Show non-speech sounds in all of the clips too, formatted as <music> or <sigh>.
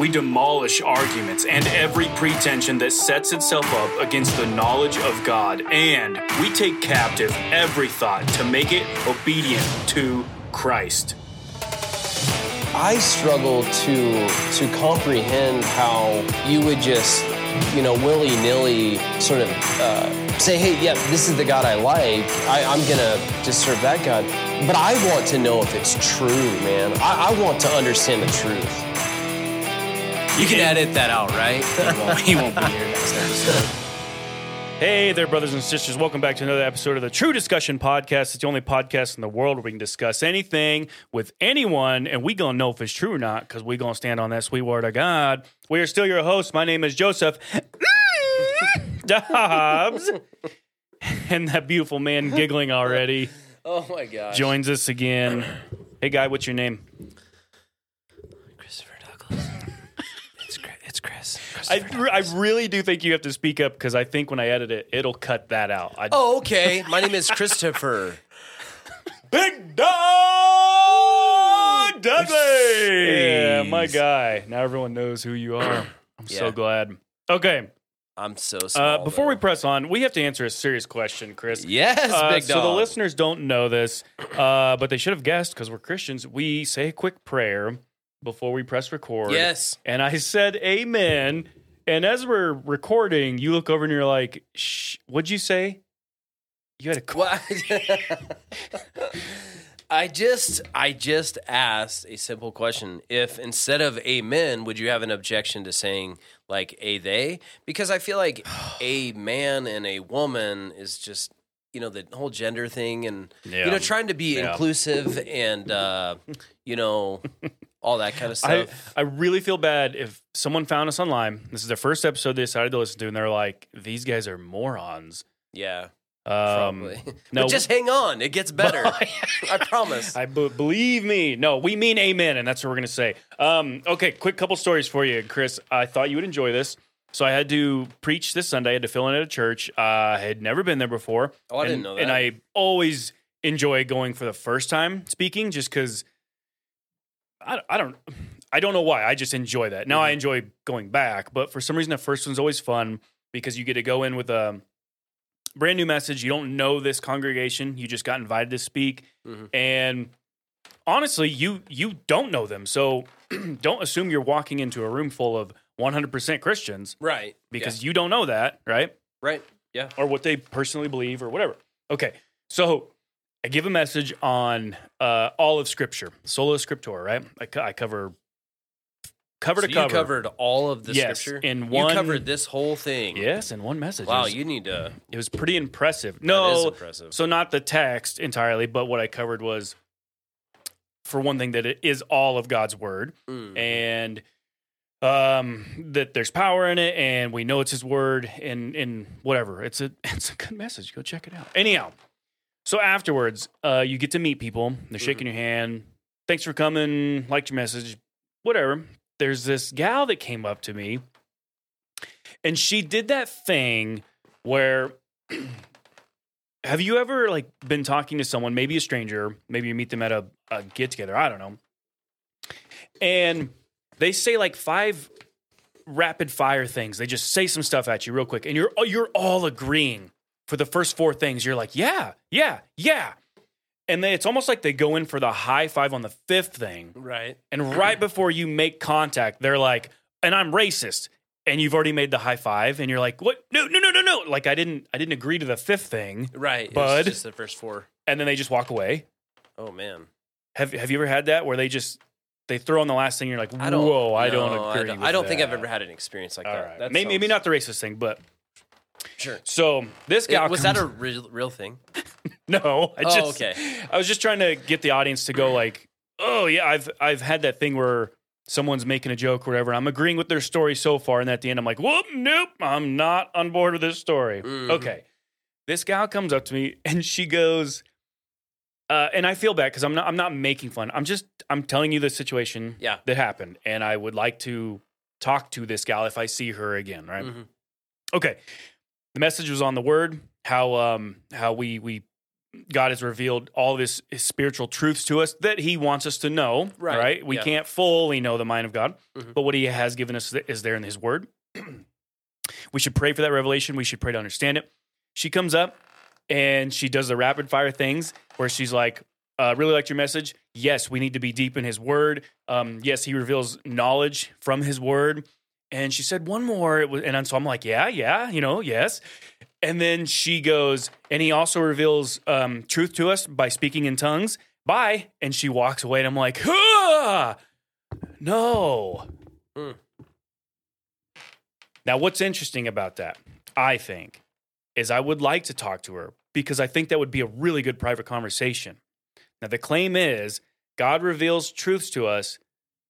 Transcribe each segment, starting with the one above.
we demolish arguments and every pretension that sets itself up against the knowledge of God, and we take captive every thought to make it obedient to Christ. I struggle to to comprehend how you would just, you know, willy nilly sort of uh, say, "Hey, yeah, this is the God I like. I, I'm gonna just serve that God." But I want to know if it's true, man. I, I want to understand the truth. You can edit that out, right? He won't, he won't be here next episode. Hey there, brothers and sisters. Welcome back to another episode of the True Discussion Podcast. It's the only podcast in the world where we can discuss anything with anyone, and we gonna know if it's true or not, because we gonna stand on that sweet word of God. We are still your hosts. My name is Joseph <laughs> Dobbs. and that beautiful man giggling already Oh my gosh. joins us again. Hey guy, what's your name? Christopher Douglas. It's Chris. It's Chris. I, re- I really do think you have to speak up because I think when I edit it, it'll cut that out. I, Oh, okay. My name is Christopher. <laughs> Big Dog Douglas. Yeah, my guy. Now everyone knows who you are. <clears throat> I'm so glad. Okay, I'm so small. uh, before we though. press on, we have to answer a serious question, Chris. yes, Uh, big dog. so the listeners don't know this, uh, but they should have guessed because we're Christians. We say a quick prayer before we press record. Yes. And I said amen. And as we're recording, you look over and you're like, Shh, what'd you say? You had a What? <laughs> I just I just asked a simple question. If instead of amen, would you have an objection to saying like a they? Because I feel like <sighs> a man and a woman is just you know the whole gender thing and Yeah. you know trying to be Yeah. inclusive and uh, you know all that kind of stuff. I really feel bad if someone found us online. This is their first episode they decided to listen to, and they're like, "These guys are morons." yeah, Um, probably. <laughs> no, but just hang on, it gets better. <laughs> I promise. I believe me. No, we mean amen, and that's what we're gonna say. Um, okay, quick couple stories for you, Chris. I thought you would enjoy this. So I had to preach this Sunday. I had to fill in at a church. Uh, I had never been there before. Oh, I and, didn't know that. And I always enjoy going for the first time speaking, just because I, I don't I don't know why. I just enjoy that. Now Mm-hmm. I enjoy going back, but for some reason the first one's always fun because you get to go in with a brand new message. You don't know this congregation. You just got invited to speak, Mhm. and honestly, you you don't know them. So <clears throat> don't assume you're walking into a room full of 100% Christians right. because Yeah. you don't know that, right? right. Yeah. or what they personally believe or whatever. Okay, so I give a message on uh, all of Scripture, sola scriptura, right? I, co- I cover cover So to cover. You covered all of the Yes, scripture in one- You covered this whole thing. yes, in one message. Wow, was, you need to. it was pretty impressive. No, impressive. so not the text entirely, but what I covered was, for one thing, that it is all of God's word. Mm. and um that there's power in it and we know it's his word and and whatever it's a <laughs> it's a good message go check it out anyhow so afterwards uh you get to meet people. They're shaking your hand. Thanks for coming. Liked your message. Whatever. There's this gal that came up to me and she did that thing where <clears throat> have you ever like been talking to someone maybe a stranger maybe you meet them at a, a get together i don't know and they say like five rapid fire things. They just say some stuff at you real quick, and you're you're all agreeing for the first four things. You're like, yeah, yeah, yeah, and then it's almost like they go in for the high five on the fifth thing, right. and right before you make contact, they're like, and I'm racist. And you've already made the high five, and you're like, "What? No, no, no, no, no!" Like I didn't, I didn't agree to the fifth thing, Right. Bud. just the first four. and then they just walk away. Oh man. Have Have you ever had that where they just they throw on the last thing? You're like, I don't. "Whoa, I don't I agree." don't, with I don't think I've ever had an experience like All that. right, that maybe, maybe not the racist thing, but Sure. so this It- guy was comes- that a real, real thing? <laughs> no? I Oh, just okay. I was just trying to get the audience to go like, oh yeah, I've I've had that thing where someone's making a joke or whatever. I'm agreeing with their story so far, and at the end, I'm like, whoop, nope, I'm not on board with this story. Mhm. Okay, this gal comes up to me <laughs> and she goes, uh, and I feel bad because I'm not I'm not making fun. I'm just I'm telling you the situation Yeah. that happened, and I would like to talk to this gal if I see her again. Right? Mhm. Okay. The message was on the word how um how we we God has revealed all this spiritual truths to us that He wants us to know. Right, We yeah. can't fully know the mind of God, Mhm. but what He has given us is there in His Word. <clears throat> we should pray for that revelation. We should pray to understand it. She comes up and she does the rapid fire things where she's like, uh, really liked your message. Yes, we need to be deep in his word. Um, yes, he reveals knowledge from his word. And she said one more. It was, and so I'm like, yeah, yeah, you know, yes. And then she goes, and he also reveals um, truth to us by speaking in tongues. Bye. And she walks away, and I'm like, no. Mm. Now, what's interesting about that, I think, is I would like to talk to her because I think that would be a really good private conversation. Now, the claim is God reveals truths to us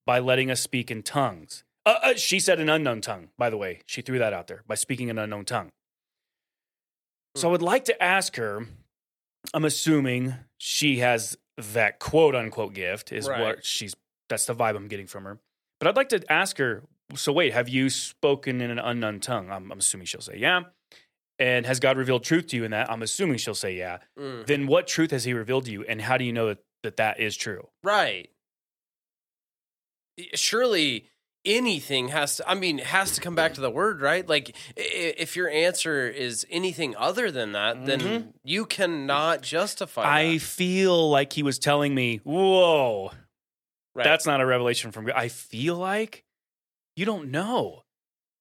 by letting us speak in tongues. Uh, uh, she said an unknown tongue, by the way. She threw that out there by speaking an unknown tongue. So I would like to ask her. I'm assuming she has that quote unquote gift, is Right. what she's, that's the vibe I'm getting from her. But I'd like to ask her so wait, have you spoken in an unknown tongue? I'm, I'm assuming she'll say yeah. And has God revealed truth to you in that? I'm assuming she'll say yeah. Mm. Then what truth has he revealed to you? And how do you know that that, that is true? Right. Surely anything has to, I mean, has to come back to the word, right? Like, if your answer is anything other than that, then Mhm. you cannot justify I that. feel like he was telling me, whoa, Right. that's not a revelation from God. I feel like you don't know.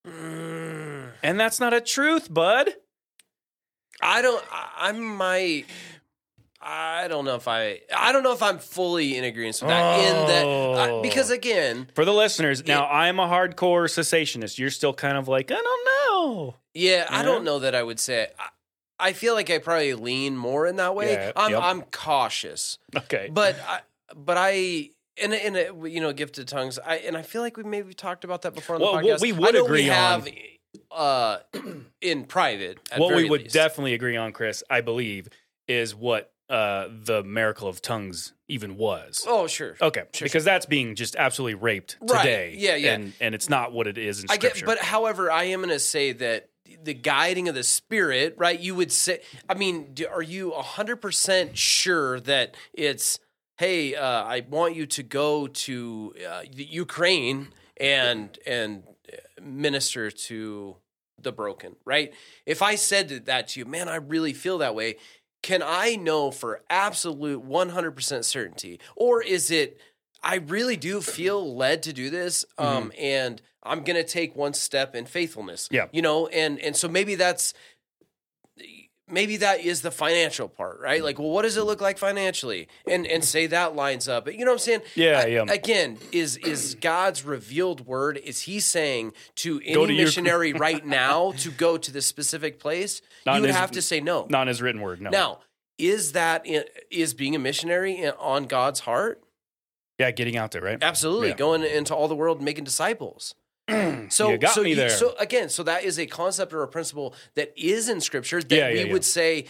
Mm. And that's not a truth, bud. I don't, I, I might. I don't know if I. I don't know if I'm fully in agreement with that. In that, Oh. because again, For the listeners, now I'm a hardcore cessationist. You're still kind of like, I don't know. Yeah, I Yeah. don't know that I would say. I, I feel like I probably lean more in that way. Yeah, I'm yep. I'm cautious, Okay. but I, but I in a, in a, you know gifted tongues. I and I feel like we maybe talked about that before on the Well, what podcast. we would know agree we on- have uh <clears throat> in private. at what we would least. definitely agree on, Chris, I believe, is what uh, the miracle of tongues even was. Oh sure. Okay, Sure, because that's being just absolutely raped Right. today. Yeah, yeah. And, and it's not what it is in I scripture. get, but however, I am going to say that the guiding of the spirit, right? You would say, I mean, are you hundred percent sure that it's, hey, uh, I want you to go to uh, the Ukraine and and uh, minister to the broken, right? If I said that to you, man, I really feel that way. Can I know for absolute 100% certainty? Or is it, I really do feel led to do this, um, and I'm going to take one step in faithfulness. Yeah. You know, and, and so maybe that's, maybe that is the financial part, right? Like, well, what does it look like financially? And, and say that lines up. You know what I'm saying? Yeah, I- yeah. Again, is, is God's revealed word, is he saying to any to your- missionary <laughs> right now to go to this specific place? Not you would his- have to say no. not in his written word. No. Now, is that is being a missionary on God's heart? Yeah, getting out there, right? Absolutely, Yeah. going into all the world making disciples. <clears throat> So, so. So again, so that is a concept or a principle that is in Scripture that Yeah, we yeah, would say.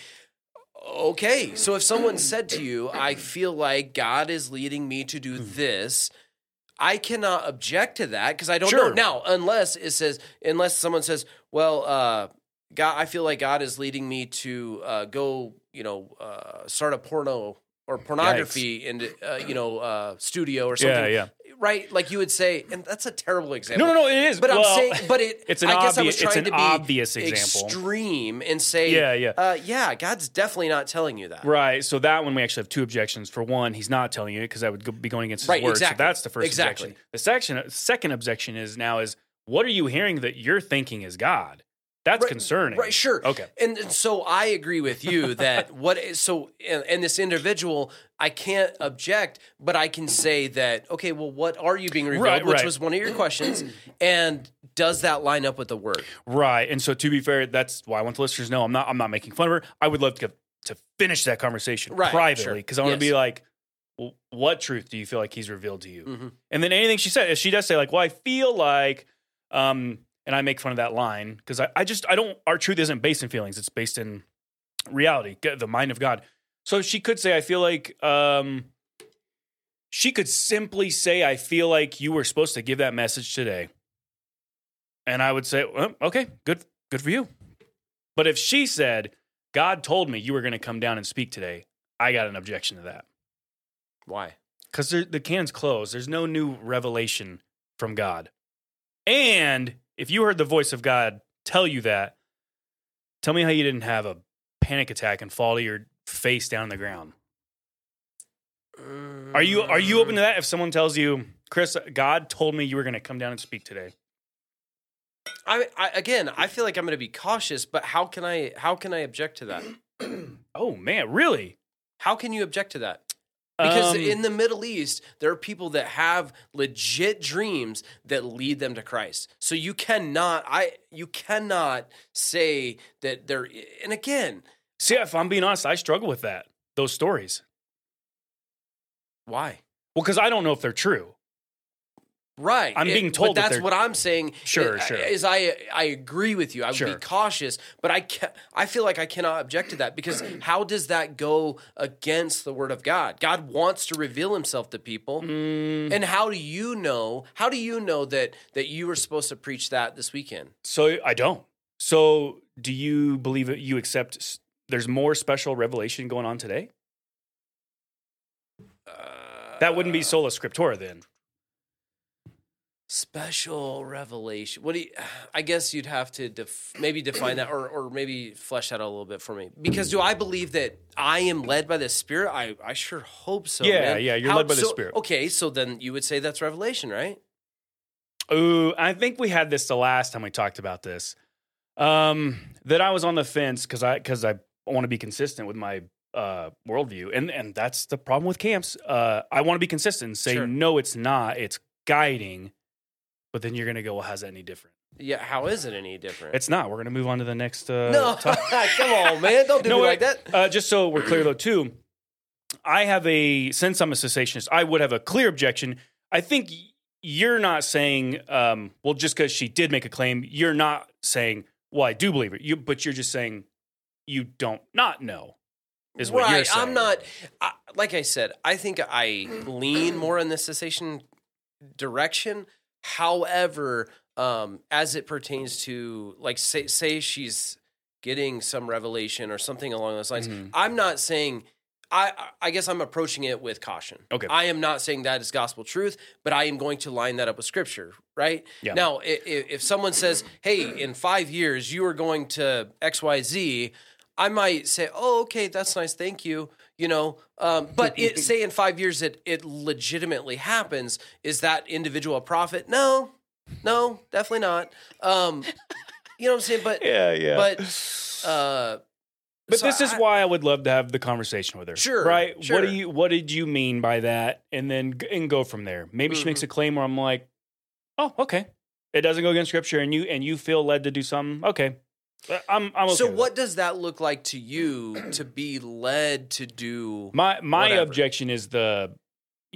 Okay, so if someone said to you, "I feel like God is leading me to do Hmm. this," I cannot object to that because I don't Sure. know now. Unless it says, unless someone says, "Well, uh, God, I feel like God is leading me to uh, go, you know, uh, start a porno or pornography in, uh, you know, uh, studio or something." Yeah, yeah. Right, like you would say, and that's a terrible example. No, no, no, it is. But I'm saying, but it. it's an I guess I was obvious- it's trying an to be obvious example. extreme and say, Yeah, yeah. uh, yeah. God's definitely not telling you that. Right. So that one we actually have two objections. For one, he's not telling you because that would go- be going against his Right, word. exactly. So that's the first Exactly. objection. The section, second objection is now is what are you hearing that you're thinking is God? That's Right, concerning. Right, sure. Okay. And, and so I agree with you <laughs> that what is so and, and this individual, I can't object, but I can say that okay, well, what are you being revealed? Right, which right. was one of your questions, <clears throat> and does that line up with the word? Right. And so to be fair, that's why I want the listeners to know I'm not I'm not making fun of her. I would love to to finish that conversation privately sure. because I want to Yes. be like, well, what truth do you feel like he's revealed to you? Mhm. And then anything she said, she does say like, well, I feel like, um, and I make fun of that line because I, I just I don't. Our truth isn't based in feelings; it's based in reality, the mind of God. So she could say, I feel like. Um, she could simply say, I feel like you were supposed to give that message today. And I would say, well, okay, good, good for you. But if she said, God told me you were going to come down and speak today. I got an objection to that Why? because the can's closed. There's no new revelation from God. And if you heard the voice of God tell you that, tell me how you didn't have a panic attack and fall to your face down on the ground. Are you are you open to that? If someone tells you, Chris, God told me you were going to come down and speak today. I, I again, I feel like I'm going to be cautious, but how can I how can I object to that? <clears throat> Oh man, really? How can you object to that? Because Um, in the Middle East, there are people that have legit dreams that lead them to Christ. So you cannot I you cannot say that there and again, see, if I'm being honest, I struggle with that. Those stories. why? Well, because I don't know if they're true. Right. I'm It- being told that that's what I'm saying. Sure, is, sure. Is I I agree with you. I would Sure. be cautious, but I ca- I feel like I cannot object to that because <clears throat> how does that go against the word of God? God wants to reveal himself to people. Mm, And how do you know? How do you know that that you were supposed to preach that this weekend? so I don't. So do you believe that you accept there's more special revelation going on today? That wouldn't be sola scriptura then. Special revelation. What do you? <sighs> I guess you'd have to def, maybe define that, or or maybe flesh that out a little bit for me. Because do I believe that I am led by the Spirit? I I sure hope so. Yeah, man. yeah, you're led by the so- Spirit. Okay, so then you would say that's revelation, right? Ooh, I think we had this the last time we talked about this. Um, that I was on the fence because I because I want to be consistent with my uh worldview, and and that's the problem with camps. Uh, I want to be consistent and say Sure. no, it's not. It's guiding, but then you're gonna go, well, how's that any different? Yeah. How is it any different? It's not. We're gonna move on to the next. Uh, no, <laughs> come on, man! Don't do No, wait. like that. Uh, just so we're clear though, too, I have a since I'm a cessationist, I would have a clear objection. I think you're not saying, um, well, just because she did make a claim, you're not saying, well, I do believe it. You, but you're just saying you don't not know. Is what right. you're saying. Right. I'm not. I, like I said, I think I lean more in the cessation direction. However, um, as it pertains to like say say she's getting some revelation or something along those lines, Mhm. I'm not saying. I, I guess I'm approaching it with caution. Okay. I am not saying that is gospel truth, but I am going to line that up with scripture, right? Yeah. Now, if, if someone says, hey, in five years, you are going to XYZ, I might say, oh, okay, that's nice. Thank you. You know, um, but it, <laughs> say in five years it, it legitimately happens. Is that individual a prophet? No, no, definitely not. Um, you know what I'm saying? But, Yeah, yeah. but, uh, But so this is I- why I would love to have the conversation with her. Sure, Right? What do you what did you mean by that? And then and go from there. Maybe she Mm-hmm. makes a claim where I'm like, "Oh, okay. It doesn't go against scripture and you and you feel led to do something. Okay. Uh, I'm I'm okay. so what does that look like to you to be led to do? My my whatever? objection is the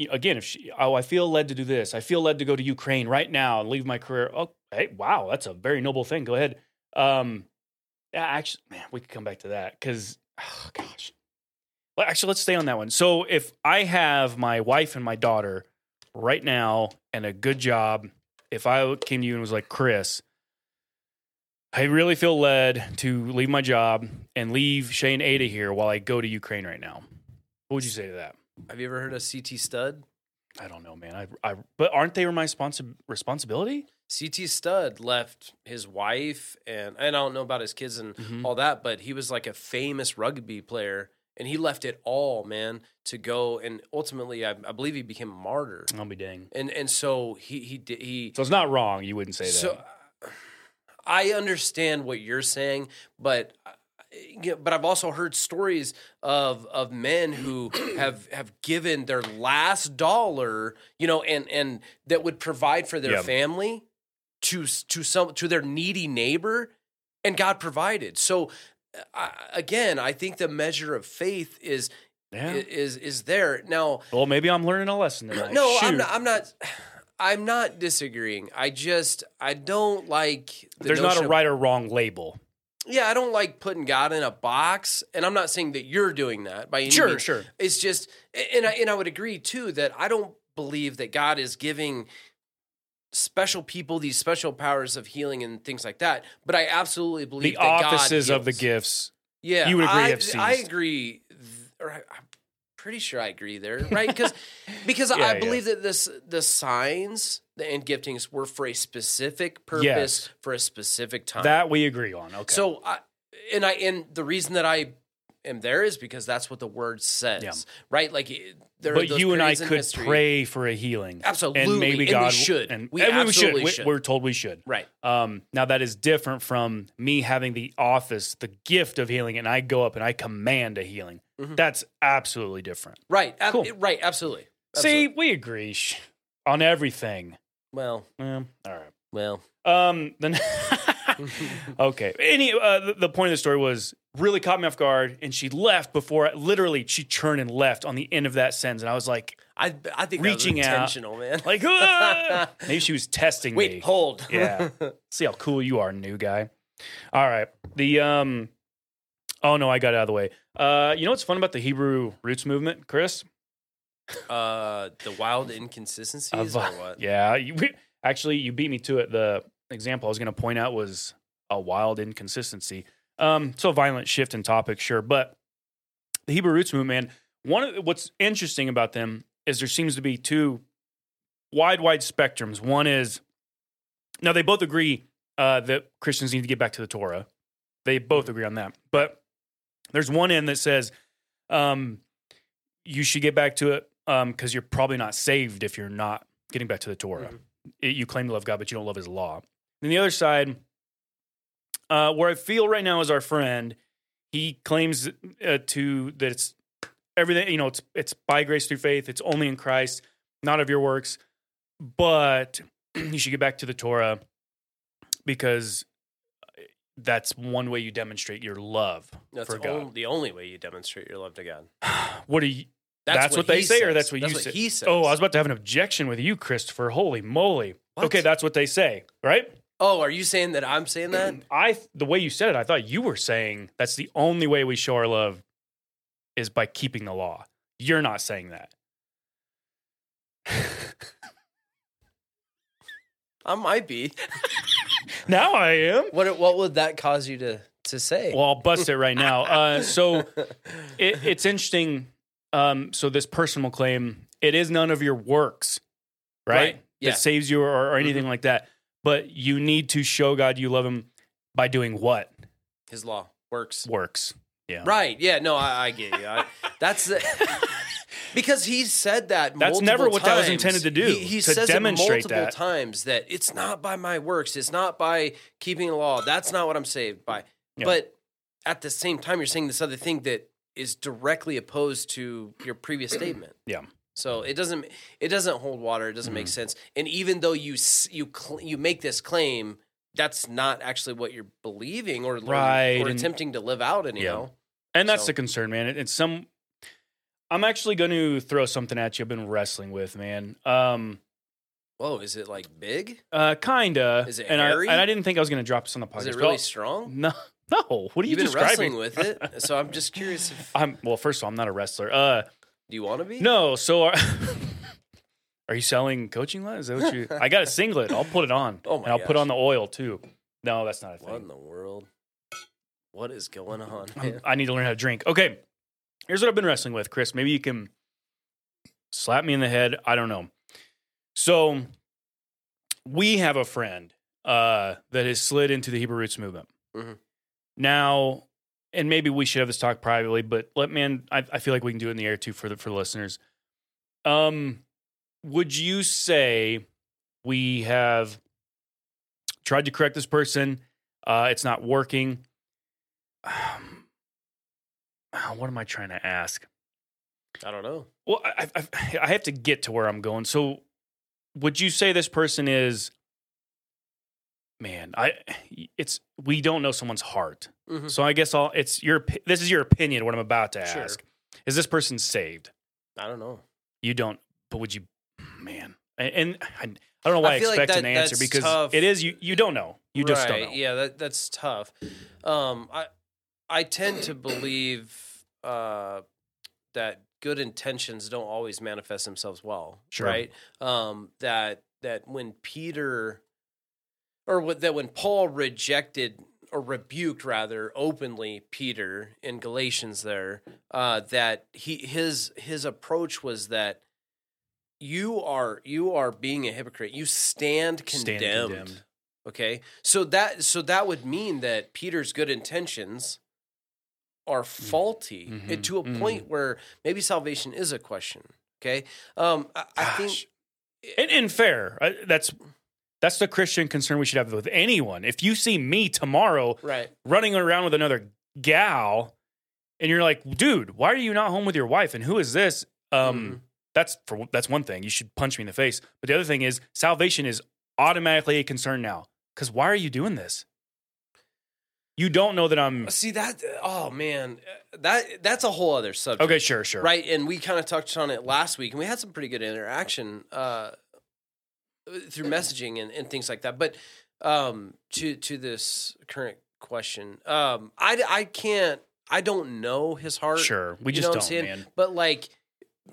again, if she oh, I feel led to do this. I feel led to go to Ukraine right now and leave my career. Oh, hey, wow, that's a very noble thing. Go ahead. Um yeah, actually, man, we could come back to that because, oh gosh. Well, actually, let's stay on that one. So, if I have my wife and my daughter right now and a good job, if I came to you and was like, Chris, I really feel led to leave my job and leave Shane Ada here while I go to Ukraine right now, what would you say to that? Have you ever heard of CT Studd? I don't know, man. I, I but aren't they my responsi- responsibility? CT Studd left his wife and and I don't know about his kids and Mhm. all that, but he was like a famous rugby player and he left it all, man, to go and ultimately I, I believe he became a martyr. I'll be dang. And and so he he did he So it's not wrong. You wouldn't say that. I understand what you're saying, but but I've also heard stories of of men who <clears throat> have have given their last dollar, you know, and and that would provide for their Yeah. family to to some to their needy neighbor, and God provided. So uh, again, I think the measure of faith is yeah. is is there now. well, maybe I'm learning a lesson tonight. No, I'm not. I'm not. I'm not disagreeing. I just I don't like. The There's not a of- right or wrong label. yeah, I don't like putting God in a box, and I'm not saying that you're doing that by any Sure, means. sure. It's just, and I and I would agree too that I don't believe that God is giving special people these special powers of healing and things like that. But I absolutely believe The that God offices of the gifts Yeah, You would agree I, I agree. th- Or I, pretty sure I agree there, <laughs> right? Because because Yeah, I yeah. believe that this the signs and giftings were for a specific purpose Yes. for a specific time. That we agree on. Okay. So, I, and I and the reason that I am there is because that's what the word says, Yeah. right? Like it- there but you and I could history- pray for a healing. Absolutely, And maybe and we God should. And, We and absolutely We, should. We're told we should. right? Um, now that is different from me having the office, the gift of healing, and I go up and I command a healing. Mhm. That's absolutely different. Right, ab- Cool. right, absolutely. See, we agree on everything. well, Um, all right. well, Um, then <laughs> <laughs> okay. Any uh, the, point of the story was really caught me off guard, and she left before literally she turned and left on the end of that sentence, and I was like, I I think Reaching that was out. intentional, man. like ah! <laughs> maybe she was testing me. Wait, me. hold. Yeah. <laughs> See how cool you are, new guy. All right. The um. Oh no, I got it out of the way. Uh, you know what's fun about the Hebrew roots movement, Chris? uh, the wild inconsistencies Of- or what? Yeah, you actually you beat me to it. The example I was going to point out was a wild inconsistency. Um, so violent shift in topic, sure, but the Hebrew roots movement. One of what's interesting about them is there seems to be two wide, wide spectrums. One is now they both agree uh, that Christians need to get back to the Torah. They both agree on that, but there's one end that says um, you should get back to it because you're probably not saved if you're not getting back to the Torah. Mhm. It- you claim to love God, but you don't love His law. Then the other side, uh, where I feel right now is our friend. He claims uh, to that it's everything. You know, it's it's by grace through faith. It's only in Christ, not of your works. But <clears throat> you should get back to the Torah because that's one way you demonstrate your love That's for God. only, the only way you demonstrate your love to God. <sighs> What do you? That's, what, they he say, or that's what you that's say? He says. Oh, I was about to have an objection with you, Christopher. Holy moly! What? Okay, that's what they say, right? Oh, are you saying that I'm saying that? <clears throat> I the way you said it, I thought you were saying that's the only way we show our love is by keeping the law. You're not saying that. <laughs> I might be. <laughs> now I am. What what would that cause you to to say? Well, I'll bust it right now. Uh, so <laughs> it, it's interesting. Um, so this personal claim, it is none of your works, right? Right, yeah. That saves you or, or anything like that. But you need to show God you love Him by doing what His law works. works. Yeah, Right. Yeah. No, I, I get you. I, that's the, <laughs> because he said that. That's never what that was intended to do, He, he to says demonstrate it multiple that. times that it's not by my works. It's not by keeping the law. That's not what I'm saved by. Yeah. But at the same time, you're saying this other thing that is directly opposed to your previous statement. Yeah. So it doesn't it doesn't hold water. It doesn't make sense. And even though you you cl- you make this claim, that's not actually what you're believing or Right, or, and- attempting to live out. Yeah. Anyhow. And that's So- the concern, man. It- It's some. I'm actually going to throw something at you. I've been wrestling with, man. Um, Whoa, is it like big? uh, kinda. Is it and I, hairy? and I didn't think I was going to drop this on the podcast. Is it really strong? No, <laughs> no. What are you You've been describing? wrestling with it, so I'm just curious <laughs> if I'm well. First of all, I'm not a wrestler. Uh, do you want to be? no. So, are, <laughs> are you selling coaching lessons? Is that what you? I got a singlet. I'll put it on. <laughs> Oh my And I'll put on the oil too. No, that's not a What in the world? What is going on? I'm- I need to learn how to drink. Okay, here's what I've been wrestling with, Chris. Maybe you can slap me in the head. I don't know. So, we have a friend uh, that has slid into the Hebrew Roots movement. Mhm. Now, and maybe we should have this talk privately, but let man, I, I feel like we can do it in the air too for the for the listeners. Um, would you say we have tried to correct this person? Uh, it's not working. Um, <sighs> what am I trying to ask? I don't know. Well, I, I, I have to get to where I'm going. So, would you say this person is? Man, I it's we don't know someone's heart. Mhm. So I guess I'll it's your this is your opinion what I'm about to Sure. ask. Is this person saved? I don't know. You don't, but would you? Man, and, and I, I don't know why I, I feel like expect that- an answer because tough. it is you. You don't know. You just don't know. Yeah, that that's tough. Um, I I tend to believe uh, that good intentions don't always manifest themselves well. Sure. Right. Um, that that when Peter or that when Paul rejected or rebuked rather openly Peter in Galatians there uh, that he his his approach was that you are you are being a hypocrite. You stand condemned. Stand condemned. Okay, so that so that would mean that Peter's good intentions are faulty Mhm. and to a Mhm. point where maybe salvation is a question. Okay, um, I, I think. And, and fair. Uh, That's that's the Christian concern we should have with anyone. If you see me tomorrow right. running around with another gal, and you're like, dude, why are you not home with your wife? And who is this? Um, Mhm. that's for that's one thing. You should punch me in the face. But the other thing is salvation is automatically a concern now. Because why are you doing this? You don't know that I'm See that? Oh man, that that's a whole other subject. okay. Sure, sure. Right, and we kind of touched on it last week, and we had some pretty good interaction uh, through messaging and, and things like that. But um, to to this current question, um, I I can't, I don't know his heart. Sure. We You just know don't, man. But like,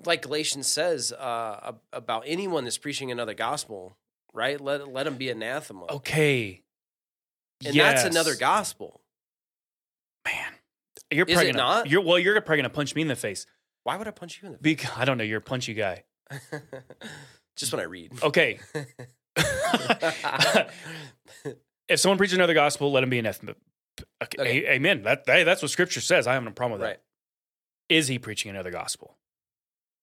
like Galatians says uh, about anyone that's preaching another gospel, right? Let let him be anathema, Okay. and that's another gospel. man. You're Is probably it gonna, not? You're well. You're probably gonna punch me in the face. Why would I punch you in the Because I don't know. You're a punchy guy. <laughs> Just when I read. <laughs> Okay. <laughs> if someone preaches another gospel, let him be anathema. Okay. Okay. a- Amen. That hey, that's what Scripture says. I have no problem with right. that. Is he preaching another gospel?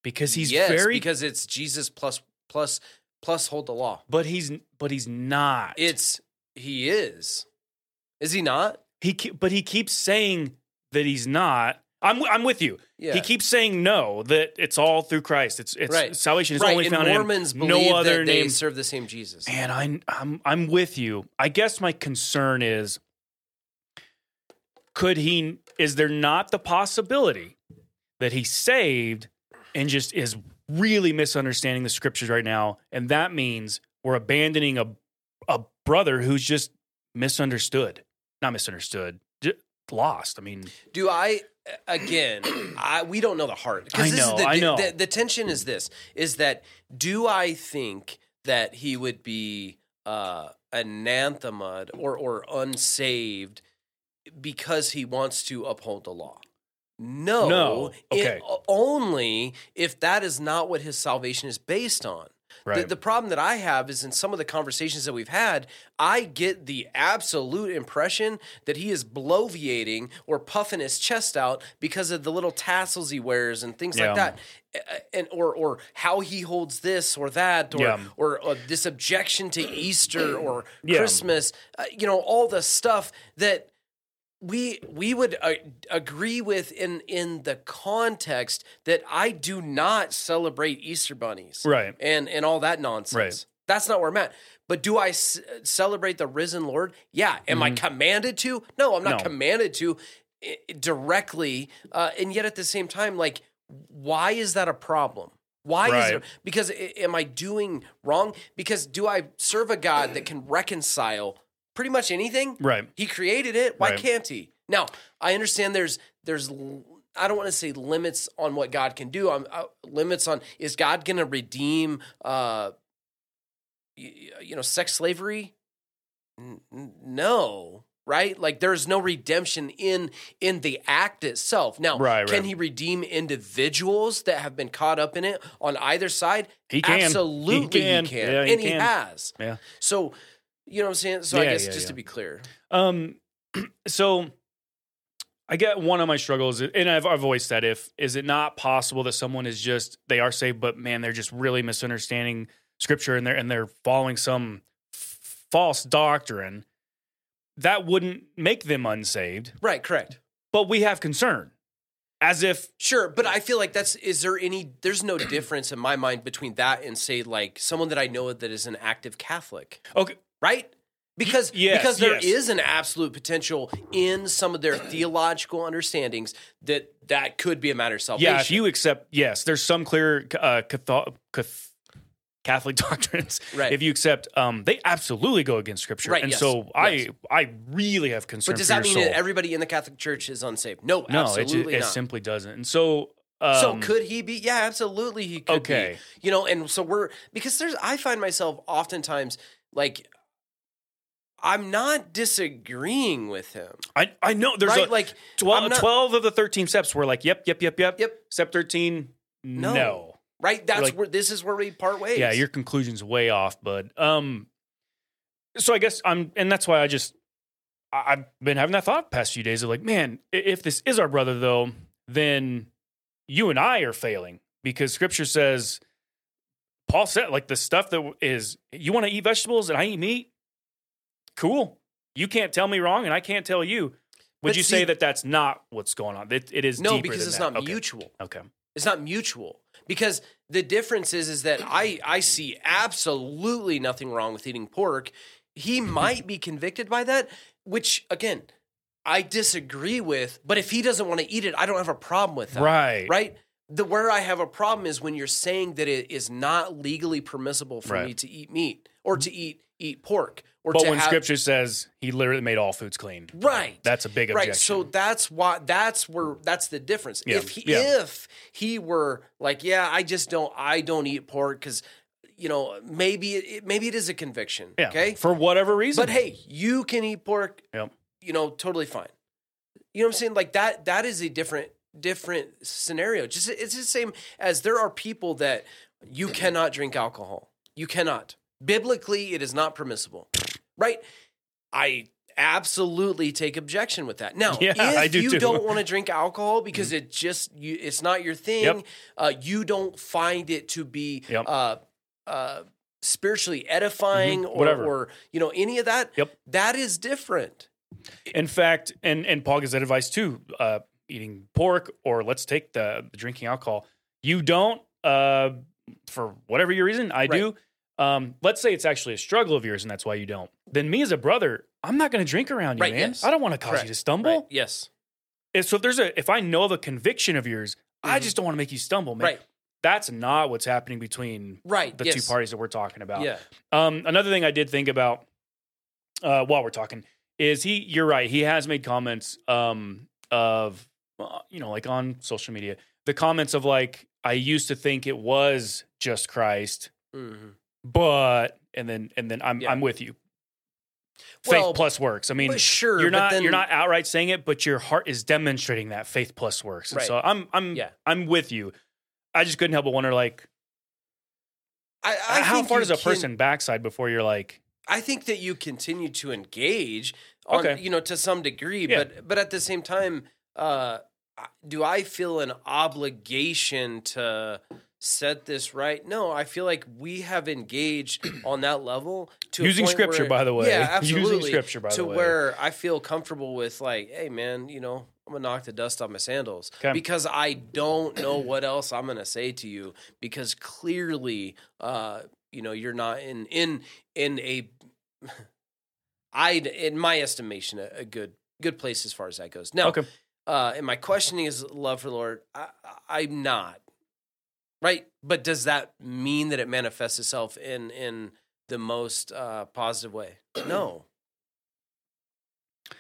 Because he's yes, very. because it's Jesus plus plus plus hold the law. but he's but he's not. It's he is. Is he not? he but he keeps saying that he's not. I'm I'm with you. Yeah. He keeps saying no that it's all through Christ. It's it's Right. salvation is right. only and found Mormons in him. No other they name. serve the same Jesus. Man, I, I'm I'm with you. I guess my concern is, could he? Is there not the possibility that he's saved and just is really misunderstanding the scriptures right now, and that means we're abandoning a a brother who's just misunderstood, not misunderstood, lost. I mean, Do I again? <clears throat> I we don't know the heart. 'Cause I this is know, the, I know. The, the tension is this: is that do I think that he would be uh, anathema or or unsaved because he wants to uphold the law? No, No. it- Okay. only if that is not what his salvation is based on. The, right? the problem that I have is in some of the conversations that we've had, I get the absolute impression that he is bloviating or puffing his chest out because of the little tassels he wears and things Yeah. like that, and or or how he holds this or that, or Yeah. or, uh, this objection to Easter or Yeah. Christmas, uh, you know, all the stuff that we we would uh, agree with in in the context that I do not celebrate Easter bunnies, Right. And and all that nonsense. Right. That's not where I'm at. But do I c- celebrate the risen Lord? Yeah. Am I commanded to? No, I'm not Mm-hmm. No. commanded to i- directly. Uh, and yet at the same time, like, why is that a problem? Why is it? Because i- am I doing wrong? Because do I serve a God that can reconcile pretty much anything? right. He created it. Why Right. can't he? Now, I understand there's there's I don't want to say limits on what God can do. I'm uh, limits on is God going to redeem uh you know sex slavery? N- no, right? Like there's no redemption in in the act itself. Now, Right, can right. he redeem individuals that have been caught up in it on either side? He can. He Absolutely, can. he can, Yeah, he and he has. Yeah. So, you know what I'm saying? So I guess yeah, just yeah. to be clear, Um, <clears throat> so I get one of my struggles, and I've, I've always said, if is it not possible that someone is just they are saved, but man, they're just really misunderstanding scripture and they're and they're following some f- false doctrine that wouldn't make them unsaved, right? Correct. but we have concern, as if Sure, but I feel like that's is there any there's no difference in my mind between that and say like someone that I know that is an active Catholic, okay, right? Because yes, because there is yes. an absolute potential in some of their theological understandings that that could be a matter of salvation. yeah, if you accept, yes, there's some clear uh, Catholic. Catholic <laughs> doctrines, Right. If you accept, um, they absolutely go against Scripture, Right, and yes, so. I, I really have concern. but does that mean that everybody in the Catholic Church is unsaved? No, No, it, ju- absolutely it simply doesn't. And so, um, so could he be? Yeah, absolutely he could Okay. be. You know, and so we're because there's I find myself oftentimes like I'm not disagreeing with him. I I know there's right? a, like 12, not- 12 of the 13 steps were like, yep, yep, yep, yep. Yep. Step 13, no. No. right. That's like- where this is where we part ways. Yeah, your conclusion's way off, bud. Um, so I guess I'm, and that's why I just, I- I've been having that thought past few days of like, man, if this is our brother though, then you and I are failing because Scripture says, Paul said, like the stuff that is, you want to eat vegetables and I eat meat, cool. You can't tell me wrong, and I can't tell you. Would But you see- say that that's not what's going on? It, it is no, because it's that. not Okay. mutual. Okay. It's not mutual because the difference is is that I I see absolutely nothing wrong with eating pork. He <laughs> might be convicted by that, which again I disagree with. But if he doesn't want to eat it, I don't have a problem with that. Right. Right. The where I have a problem is when you're saying that it is not legally permissible for Right. me to eat meat or to eat eat pork or But when have, Scripture says he literally made all foods clean, right that's a big objection. Right. So that's why that's where that's the difference. Yeah, If he yeah. if he were like, yeah, I just don't I don't eat pork because you know maybe it maybe it is a conviction. yeah, Okay. for whatever reason. But hey, you can eat pork. Yep. You know, totally fine. You know what I'm saying? Like that. That is a different different scenario. Just it's the same as there are people that you cannot drink alcohol. You cannot. Biblically, it is not permissible. Right? I absolutely take objection with that. Now, Yeah, if do you too. don't want to drink alcohol because it just you, it's not your thing, Yep. uh, you don't find it to be Yep. uh, uh, spiritually edifying Mhm, or, whatever. or you know any of that. Yep. that is different. In fact, and and Paul gives that advice too: uh, eating pork or let's take the, the drinking alcohol. You don't, uh, for whatever your reason, I do. Um, let's say it's actually a struggle of yours, and that's why you don't. Then me as a brother, I'm not going to drink around you, Right, man. yes. I don't want to cause Correct, you to stumble. Right? Yes, And so if there's a, if I know of a conviction of yours, I Mhm. just don't want to make you stumble, man. right, That's not what's happening between right. the yes. two parties that we're talking about. Yeah, Um, another thing I did think about uh, while we're talking is he. You're right. He has made comments um, of uh, you know like on social media the comments of like I used to think it was just Christ, Mhm. But and then and then I'm Yeah. I'm with you. Well, faith plus works. I mean, sure, you're not then- you're not outright saying it, but your heart is demonstrating that faith plus works. And Right. so I'm I'm Yeah. I'm with you. I just couldn't help but wonder like I, I how far does a can- person backside before you're like I think that you continue to engage on, Okay. you know, to some degree, Yeah. but but at the same time, uh, do I feel an obligation to set this right? No, I feel like we have engaged <clears throat> on that level to Using scripture, where- by the way. Yeah, <laughs> absolutely. Using scripture, by to the way. To where I feel comfortable with, like, hey, man, you know. I'm gonna knock the dust off my sandals Okay. because I don't know what else I'm gonna say to you because clearly, uh, you know, you're not in in in a <sighs> I, in my estimation, a, a good good place as far as that goes. Now, okay. uh, and my questioning is love for the Lord. I, I'm not right, but does that mean that it manifests itself in in the most uh, positive way? <clears throat> No,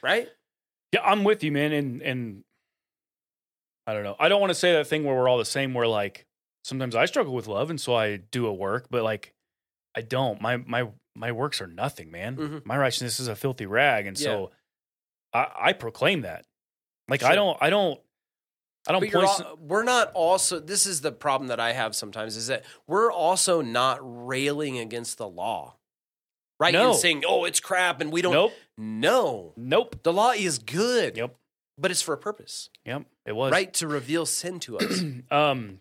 right? Yeah, I'm with you, man. And and I don't know. I don't want to say that thing where we're all the same. Where like sometimes I struggle with love, and so I do a work, but like I don't. My my my works are nothing, man. Mhm. My righteousness is a filthy rag, and so I, I proclaim that. Like I don't. I don't. I don't But you're point. al- we're not also. This is the problem that I have sometimes is that we're also not railing against the law, right? No. And saying, "Oh, it's crap," and we don't. nope. No, Nope. the law is good. Yep. but it's for a purpose, Yep. It was right? To reveal sin to us. <clears throat> um,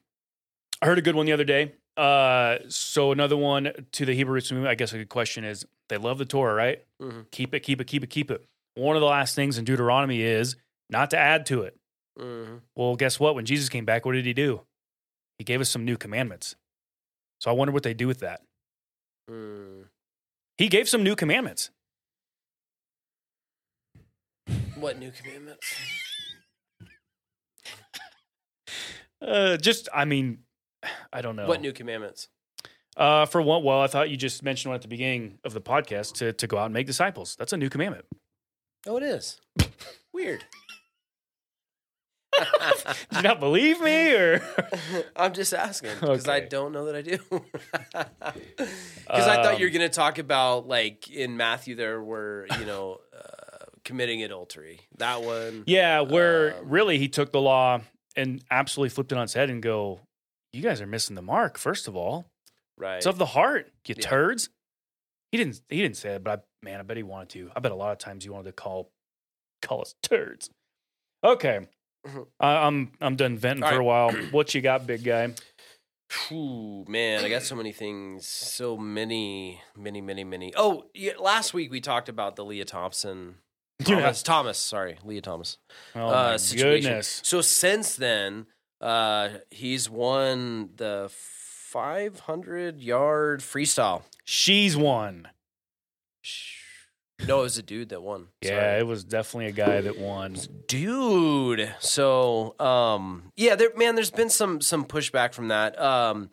I heard a good one the other day. Uh, so another one to the Hebrew roots movement. I guess a good question is they love the Torah, right? Mhm. Keep it, keep it, keep it, keep it. One of the last things in Deuteronomy is not to add to it. Mhm. Well, guess what? When Jesus came back, what did he do? He gave us some new commandments. So I wonder what they do with that. Mm. He gave some new commandments. What new commandments? Uh, just, I mean, I don't know. What new commandments? Uh, for one, well, I thought you just mentioned one at the beginning of the podcast to to go out and make disciples. That's a new commandment. Oh, it is weird. <laughs> you not believe me, or <laughs> I'm just asking because I don't know that I do. <laughs> Because I thought Um, you were going to talk about like in Matthew there were you know uh, committing adultery. That one. yeah, where Um, really he took the law and absolutely flipped it on its head and go, "You guys are missing the mark." First of all, Right. it's of the heart, you Yeah. turds. He didn't. He didn't say it, but I, man, I bet he wanted to. I bet a lot of times he wanted to call call us turds. Okay. I, I'm I'm done venting All for a while. <clears throat> What you got, big guy? Ooh, man, I got so many things. So many, many, many, many. Oh, yeah, last week we talked about the Lia Thompson. <laughs> Thomas, Thomas, sorry, Lia Thomas. Oh uh, situation. goodness. So since then, uh, he's won the 500 yard freestyle. She's won. No, it was a dude that won. Yeah, Sorry. it was definitely a guy that won. dude. So, um, yeah, there, man, there's been some some pushback from that. Um,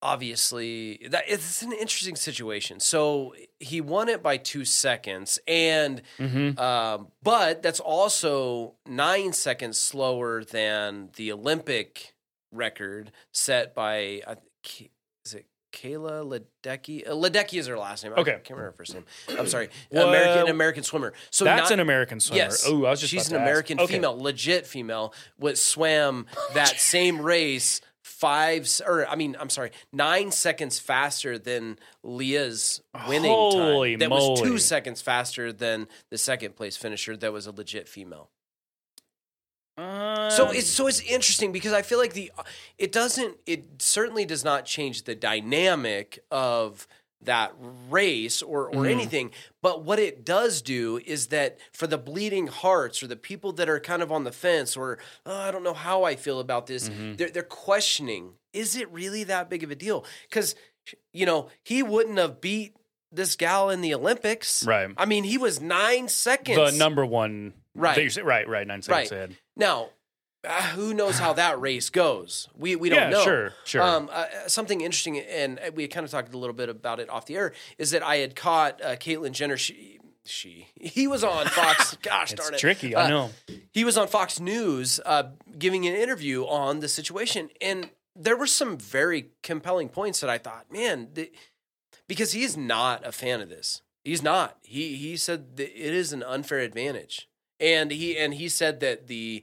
obviously, that it's an interesting situation. So he won it by two seconds, and Mm-hmm. um, but that's also nine seconds slower than the Olympic record set by think, is it Kayla Ledecky? Uh, Ledecky is her last name. Okay. I can't remember her first name. I'm sorry, Well, American American swimmer. So That's not- an American swimmer. Yes. Oh, I was just she's an to ask. American Okay. female, legit female, what swam that <laughs> same race five or I mean, I'm sorry, nine seconds faster than Lia's winning Holy time. That was two seconds faster than the second place finisher. That was a legit female. So it's so it's interesting because I feel like the it doesn't it certainly does not change the dynamic of that race or or Mhm. anything but what it does do is that for the bleeding hearts or the people that are kind of on the fence or oh, I don't know how I feel about this Mhm. they're they're questioning is it really that big of a deal cuz you know he wouldn't have beat this gal in the Olympics right. I mean he was 9 seconds The number one. Right. Right. Right. Nine seconds Right. ahead. now, uh, who knows how that race goes? We we don't yeah. know. Sure. Sure. Um, uh, something interesting, and we kind of talked a little bit about it off the air, is that I had caught uh, Caitlyn Jenner. She, she, he was on Fox. <laughs> gosh it's darn it, tricky. Uh, I know. he was on Fox News uh, giving an interview on the situation, and there were some very compelling points that I thought, man, th- because he's not a fan of this. He's not. He he said that it is an unfair advantage, and he and he said that the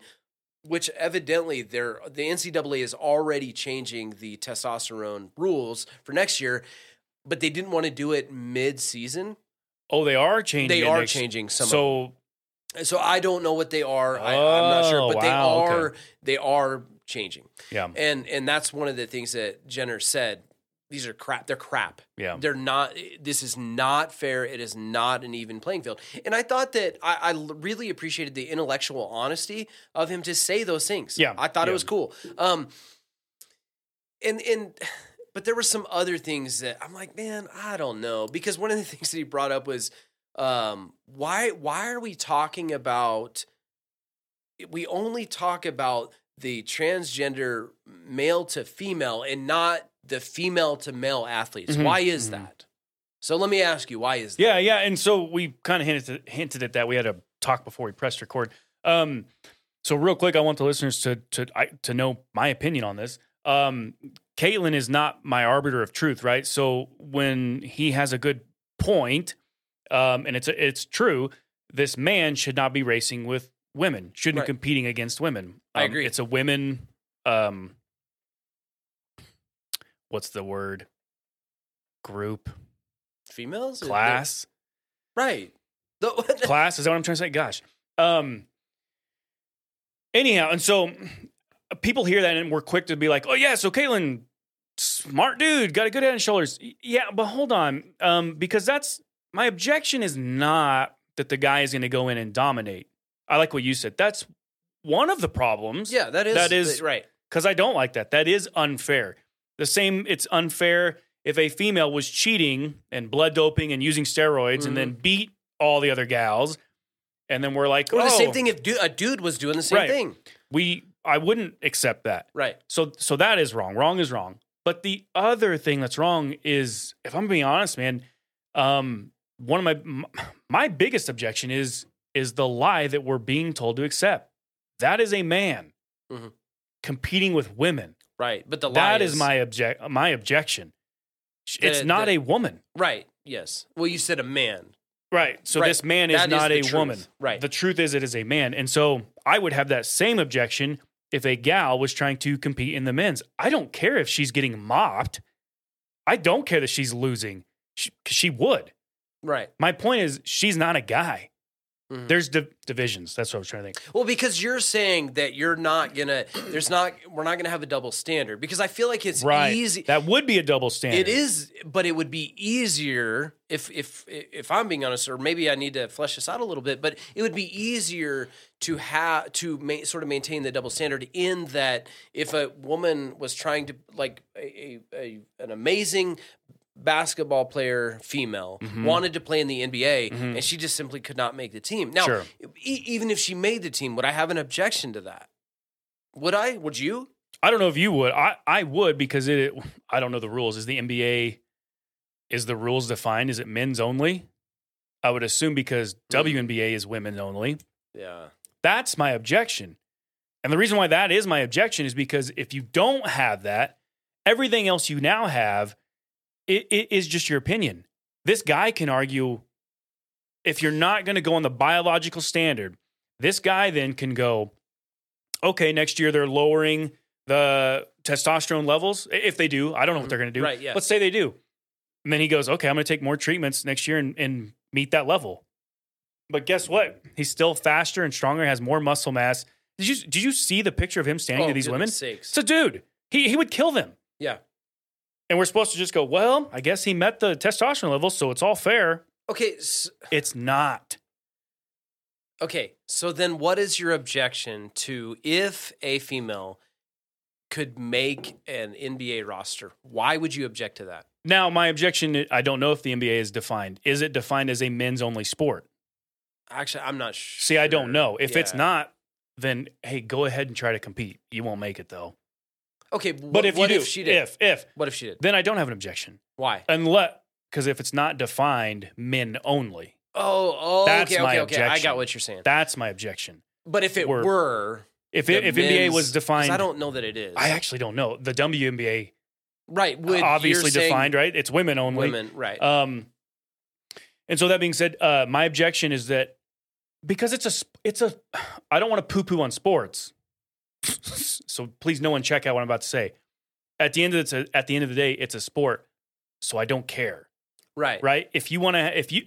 which evidently they're the NCAA is already changing the testosterone rules for next year, but they didn't want to do it mid season. Oh, they are changing. They are next- changing some. of So so I don't know what they are. I, I'm not sure, Oh, but they wow, okay. are they are changing, yeah. and and that's one of the things that Jenner said. These are crap. They're crap. Yeah. They're not. This is not fair. It is not an even playing field. And I thought that I really appreciated the intellectual honesty of him to say those things. Yeah, I thought yeah. it was cool. Um, and and but there were some other things that I'm like, man, I don't know, because one of the <laughs> things that he brought up was, um, why why are we talking about? We only talk about the transgender male to female and not the female to male athletes. Mhm, Why is mhm. that? So let me ask you, why is that? Yeah, yeah, and so we kind of hinted hinted at that. We had a talk before we pressed record. Um, so real quick, I want the listeners to to I, to know my opinion on this. Um, Caitlyn is not my arbiter of truth, right? So when he has a good point, um, and it's it's true, this man should not be racing with women. Shouldn't Right. be competing against women. I Um, agree. It's a women. Um, what's the word? Group Females? class. Right. <laughs> The- class. Is that what I'm trying to say? Gosh. Um. Anyhow, and so <sniffs> people hear that and we're quick to be like, "Oh yeah, so Caitlyn, smart dude, got a good head and shoulders." Yeah, but hold on, um, because that's my objection is not that the guy is going to go in and dominate. I like what you said. That's one of the problems. yeah, that is That is- right. because I don't like that. That is unfair. The same, it's unfair if a female was cheating and blood doping and using steroids and then beat all the other gals, and then we're like, Or oh, the same thing if du- a dude was doing the same Right. thing. We, I wouldn't accept that. Right. So, so that is wrong. Wrong is wrong. But the other thing that's wrong is, if I'm being honest, man, um, one of my my biggest objection is is the lie that we're being told to accept That is a man Mhm. competing with women. Right. But the lie That is my object my objection. It's it- not that- a woman. right. Yes. Well, you said a man. Right. So Right. this man is That is not the a truth. woman. Right. The truth is it is a man. And so I would have that same objection if a gal was trying to compete in the men's. I don't care if she's getting mopped. I don't care that she's losing. She, she would. Right. My point is she's not a guy. Mhm. There's div- divisions. That's what I was trying to think. Well, because you're saying that you're not gonna. There's not. We're not gonna have a double standard because I feel like it's Right. easy. That would be a double standard. It is, but it would be easier if if if I'm being honest, or maybe I need to flesh this out a little bit. But it would be easier to have to ma- sort of maintain the double standard in that if a woman was trying to like a, a, a an amazing basketball player female Mhm. wanted to play in the NBA Mhm. and she just simply could not make the team. Now, Sure. e- even if she made the team, would I have an objection to that? Would I? Would you? I don't know if you would. I, I would because it. I don't know the rules. Is the NBA? Is the rules defined? Is it men's only? I would assume because WNBA is women only. Yeah. That's my objection. And the reason why that is my objection is because if you don't have that, everything else you now have it, it is just your opinion. This guy can argue if you're not going to go on the biological standard, this guy then can go, okay, next year they're lowering the testosterone levels. If they do, I don't know what mm-hmm. they're going to do. Right, yeah. Let's say they do. And then he goes, okay, I'm going to take more treatments next year and, and meet that level. But guess what? He's still faster and stronger, has more muscle mass. Did you did you see the picture of him standing Oh, to these women? sakes. A dude. He he would kill them. Yeah. And we're supposed to just go, well, I guess he met the testosterone level, so it's all fair. Okay. s It's not. Okay, so then what is your objection to if a female could make an NBA roster? Why would you object to that? Now, my objection, I don't know if the NBA is defined. Is it defined as a men's only sport? Actually, I'm not sure. See, I don't know. If it's Yeah. not, then hey, go ahead and try to compete. You won't make it though. Okay, But if you do, if she did? if if what if she did? then I don't have an objection. Why? Unless because if it's not defined, men only. Oh, oh, That's okay, my okay, okay. I objection. got what you're saying. That's my objection. But if it Were- were, If it, the if NBA was 'cause defined, I don't know that it is. I actually don't know. The WNBA right, would obviously you're saying defined, right? It's women only. Women, right? Um, and so that being said, uh, my objection is that because it's a sp- it's a <sighs> I don't want to poo poo on sports. So please, no one check out what I'm about to say. At the end of the at the end of the day, it's a sport, so I don't care, right, right? If you want to, if you,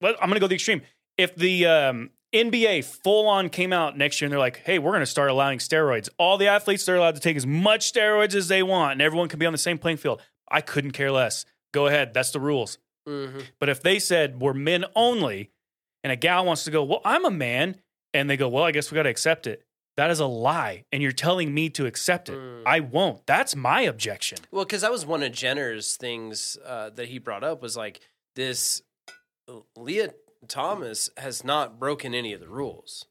let, I'm going to go the extreme. If the um, NBA full on came out next year and they're like, hey, we're going to start allowing steroids. All the athletes they're allowed to take as much steroids as they want, and everyone can be on the same playing field. I couldn't care less. Go ahead. That's the rules. hmm But if they said we're men only, and a gal wants to go, well, I'm a man, and they go, well, I guess we got to accept it. That is a lie, and you're telling me to accept it. Mm. I won't. That's my objection. Well, because that was one of Jenner's things uh, that he brought up was like this. Lia Thomas has not broken any of the rules.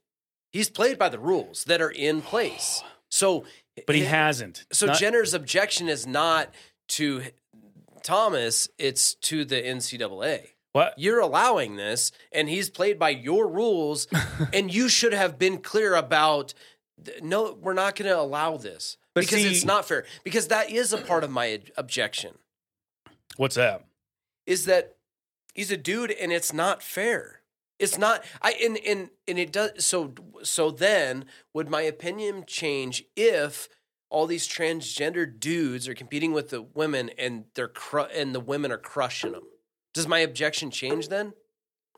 He's played by the rules that are in place. <sighs> So, But he hi- hasn't. So Not- Jenner's objection is not to Thomas; it's to the NCAA. what? You're allowing this, and he's played by your rules, <laughs> and you should have been clear about. No, we're not going to allow this But because it's not fair. Because that is a part of my objection What's that? is that he's a dude and it's not fair. It's not I and and and it does so so then would my opinion change if all these transgender dudes are competing with the women and they're cru- and the women are crushing them. Does my objection change then?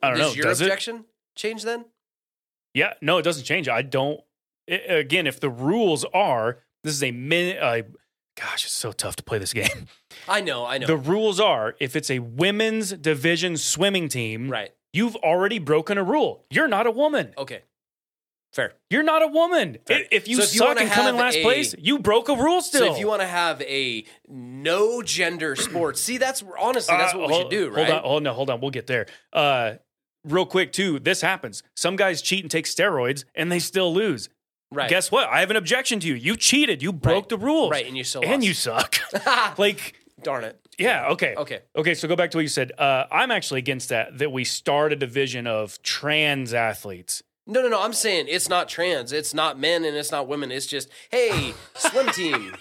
I don't Does know. your Does it? objection change then? Yeah, no, it doesn't change. I don't. I again, if the rules are this is a min, uh, gosh, it's so tough to play this <laughs> game. I know, I know. The rules are if it's a women's division swimming team, right. you've already broken a rule. You're not a woman. Okay. Fair. You're not a woman. Fair. If you So if suck wanna and come in last a- place, you broke a rule still. So if you want to have a no gender <clears throat> sport, see that's honestly that's Uh, what we hold- should do, right? Hold on, hold on, hold on. We'll get there. Uh, real quick, too. This happens. Some guys cheat and take steroids, and they still lose. Right. Guess what? I have an objection to you. You cheated. You broke Right. the rules. Right, and you still and lost. you suck. <laughs> <laughs> like, Darn it. yeah, okay, Okay. okay. So go back to what you said. Uh, I'm actually against that. That we start a division of trans athletes. No, no, no. I'm saying it's not trans. It's not men and it's not women. It's just, hey, <laughs> swim team.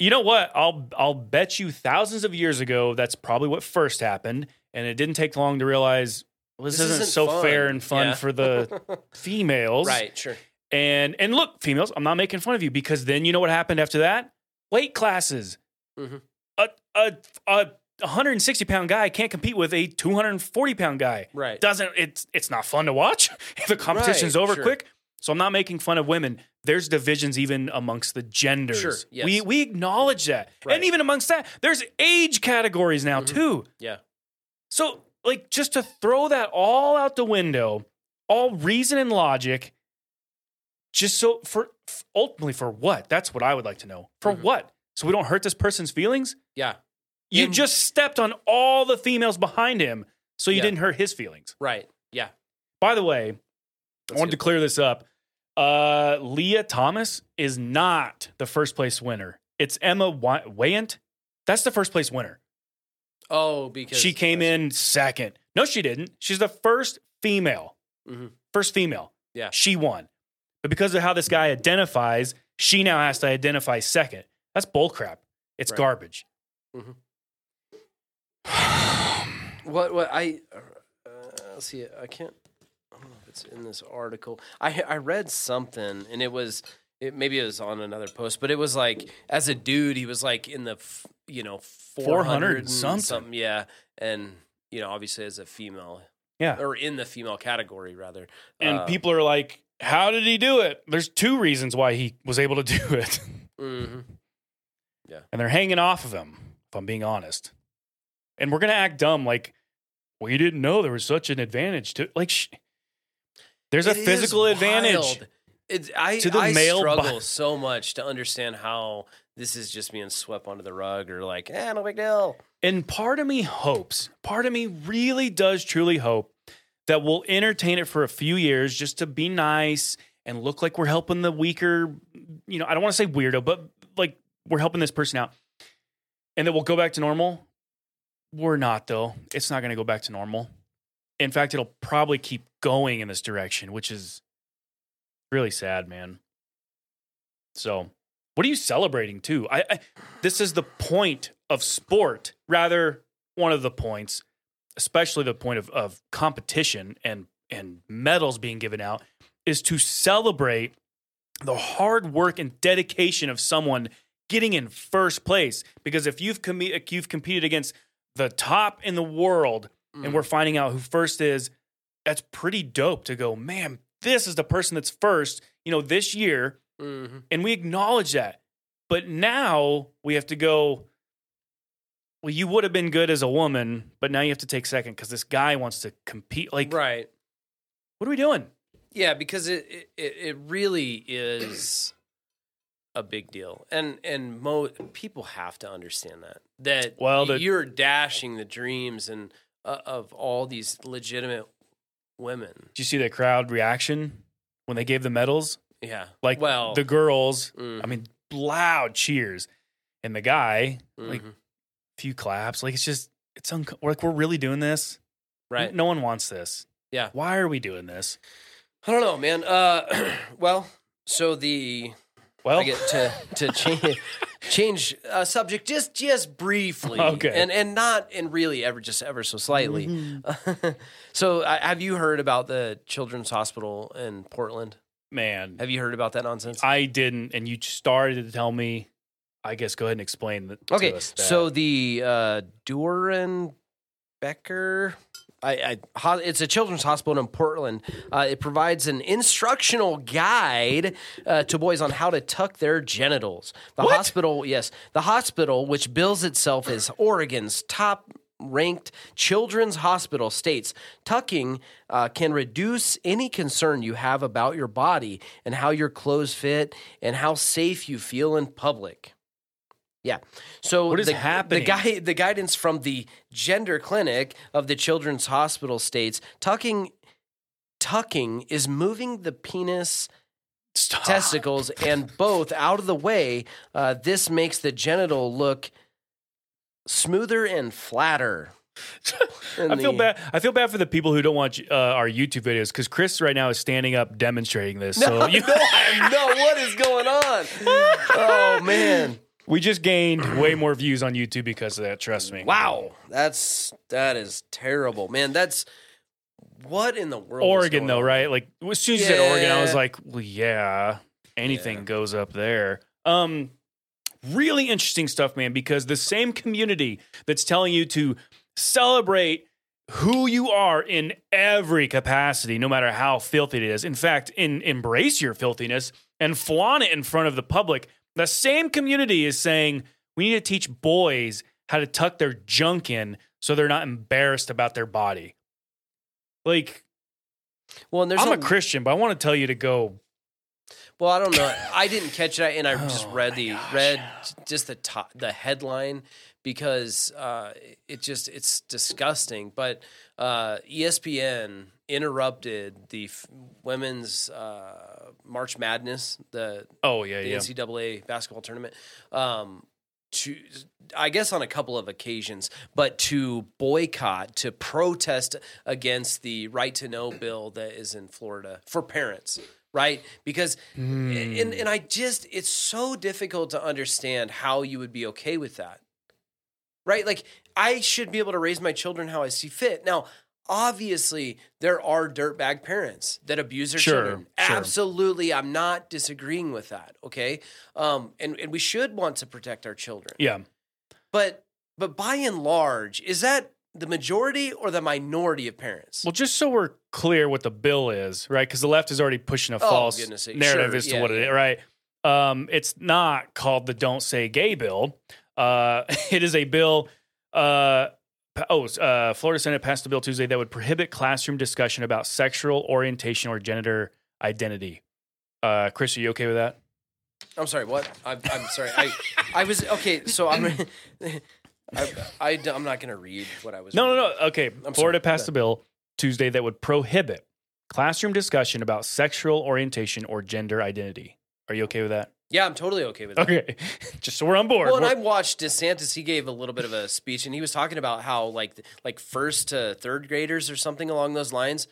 You know what? I'll I'll bet you thousands of years ago that's probably what first happened, and it didn't take long to realize well, this, This isn't, isn't so fun. fair and fun Yeah. for the females, right, sure. And and look, females, I'm not making fun of you because then you know what happened after that? Weight classes. Mhm. A a a 160 pound guy can't compete with a 240 pound guy. Right. Doesn't it's it's not fun to watch <laughs> if the competition's Right, over sure. quick. So I'm not making fun of women. There's divisions even amongst the genders. Sure, yes. We we acknowledge that. Right. And even amongst that, there's age categories now Mhm. too. Yeah. So, like, just to throw that all out the window, all reason and logic, just so for ultimately for what? That's what I would like to know. For Mhm. what? So we don't hurt this person's feelings? Yeah. You In- just stepped on all the females behind him, so you Yeah. didn't hurt his feelings. Right. Yeah. By the way, I wanted to clear this up. Uh, Lia Thomas is not the first place winner. It's Emma Weyant. That's the first place winner. Oh, because she came in second. No, she didn't. She's the first female. Mhm. First female. Yeah. She won. But because of how this guy identifies, she now has to identify second. That's bullcrap. It's Right. garbage. <sighs> What? What? I uh, let's see. I can't. I don't know if it's in this article. I I read something, and it was it maybe it was on another post, but it was like as a dude, he was like in the f- you know 400 400 and and something. yeah, and you know obviously as a female, Yeah. or in the female category rather, And Uh, people are like, how did he do it? There's two reasons why he was able to do <laughs> it. mhm. and they're hanging off of him, if I'm being honest. And we're going to act dumb like, we didn't know there was such an advantage to, like, sh- there's a It is physical advantage. It's, I, to the I male struggle so much to understand how this is just being swept under the rug or like, eh, no big deal. And part of me hopes, part of me really does truly hope that we'll entertain it for a few years just to be nice and look like we're helping the weaker, you know, I don't want to say weirdo, but like we're helping this person out. And that we'll go back to normal. We're not, though. It's not going to go back to normal. In fact, it'll probably keep going in this direction, which is really sad, man. So, what are you celebrating too? I, I this is the point of sport, rather one of the points, especially the point of, of competition and and medals being given out, is to celebrate the hard work and dedication of someone getting in first place. Because if you've com- if you've competed against the top in the world, and we're finding out who first is, that's pretty dope to go, man, this is the person that's first, you know, this year Mm-hmm. and we acknowledge that. But now we have to go. Well, you would have been good as a woman, but now you have to take second because this guy wants to compete. Like, Right. what are we doing? Yeah, because it, it it really is a big deal, and and mo people have to understand that that Well, the- you're dashing the dreams and uh, of all these legitimate women. Did you see the crowd reaction when they gave the medals? Yeah, Like, well, the girls, mhm, I mean, loud cheers, and the guy, like, mhm, few claps. Like, it's just, it's unco- like we're really doing this. right. No one wants this. Yeah. Why are we doing this? I don't know, man. Uh, <clears throat> well, so the Well, I get to to <laughs> change change uh, subject just just briefly, Okay. and and not and really ever just ever so slightly. Mm-hmm. <laughs> so, uh, have you heard about the Children's Hospital in Portland? man, Have you heard about that nonsense? I didn't, and you started to tell me. I guess go ahead and explain to okay, so the uh, Duran Becker. I, I, it's a children's hospital in Portland. Uh, it provides an instructional guide uh, to boys on how to tuck their genitals. The hospital, yes, the hospital, which bills itself as Oregon's top ranked children's hospital, states tucking uh, can reduce any concern you have about your body and how your clothes fit and how safe you feel in public. Yeah. So What is the, happening? The guy, the guidance from the gender clinic of the Children's Hospital states tucking tucking is moving the penis Stop. testicles <laughs> and both out of the way. Uh, this makes the genital look smoother and flatter. <laughs> I feel the- bad. I feel bad for the people who don't watch uh, our YouTube videos because Chris right now is standing up demonstrating this. <laughs> So you, no, I know what is going on. Oh man. We just gained way more views on YouTube because of that. Trust me. Wow. That's that is terrible. Man, that's what in the world? is Oregon though, on? right? Like as soon as you said Oregon, I was like, well, yeah, anything Yeah. goes up there. Um, really interesting stuff, man. Because the same community that's telling you to celebrate who you are in every capacity, no matter how filthy it is. In fact, in embrace your filthiness and flaunt it in front of the public. The same community is saying we need to teach boys how to tuck their junk in so they're not embarrassed about their body. Like Well, I'm a, a Christian, but I want to tell you to go. Well, I don't know. I didn't catch it, and I just Oh, read the gosh. read just the top, the headline because uh, it just it's disgusting. But uh, ESPN interrupted the f- women's uh, March Madness, the Oh yeah, the yeah. NCAA basketball tournament. Um, to, I guess on a couple of occasions, but to boycott, to protest against the right to know bill that is in Florida for parents, right? Because, and, and I just, it's so difficult to understand how you would be okay with that, right? Like, I should be able to raise my children how I see fit. Now, obviously, there are dirtbag parents that abuse their Sure, children. sure. Absolutely. I'm not disagreeing with that. Okay. Um, and, and we should want to protect our children. Yeah. But but by and large, is that the majority or the minority of parents? Well, just so we're clear what the bill is, right? Because the left is already pushing a Oh, false narrative Sure, as to yeah, what it yeah. is, right? Um, it's not called the "Don't Say Gay" bill. Uh, <laughs> it is a bill. Uh, oh, uh, Florida Senate passed a bill Tuesday that would prohibit classroom discussion about sexual orientation or gender identity. Uh, Chris, are you okay with that? I'm sorry. What? I'm, I'm sorry. I I was okay. So I'm. <laughs> I, I, am not going to read what I was. No, no, no. Okay. I'm Florida sorry. passed a bill Tuesday that would prohibit classroom discussion about sexual orientation or gender identity. Are you okay with that? Yeah, I'm totally okay with that. Okay. <laughs> Just so we're on board. Well, and We're- I watched DeSantis. He gave a little bit of a speech, and he was talking about how like like first to third graders or something along those lines.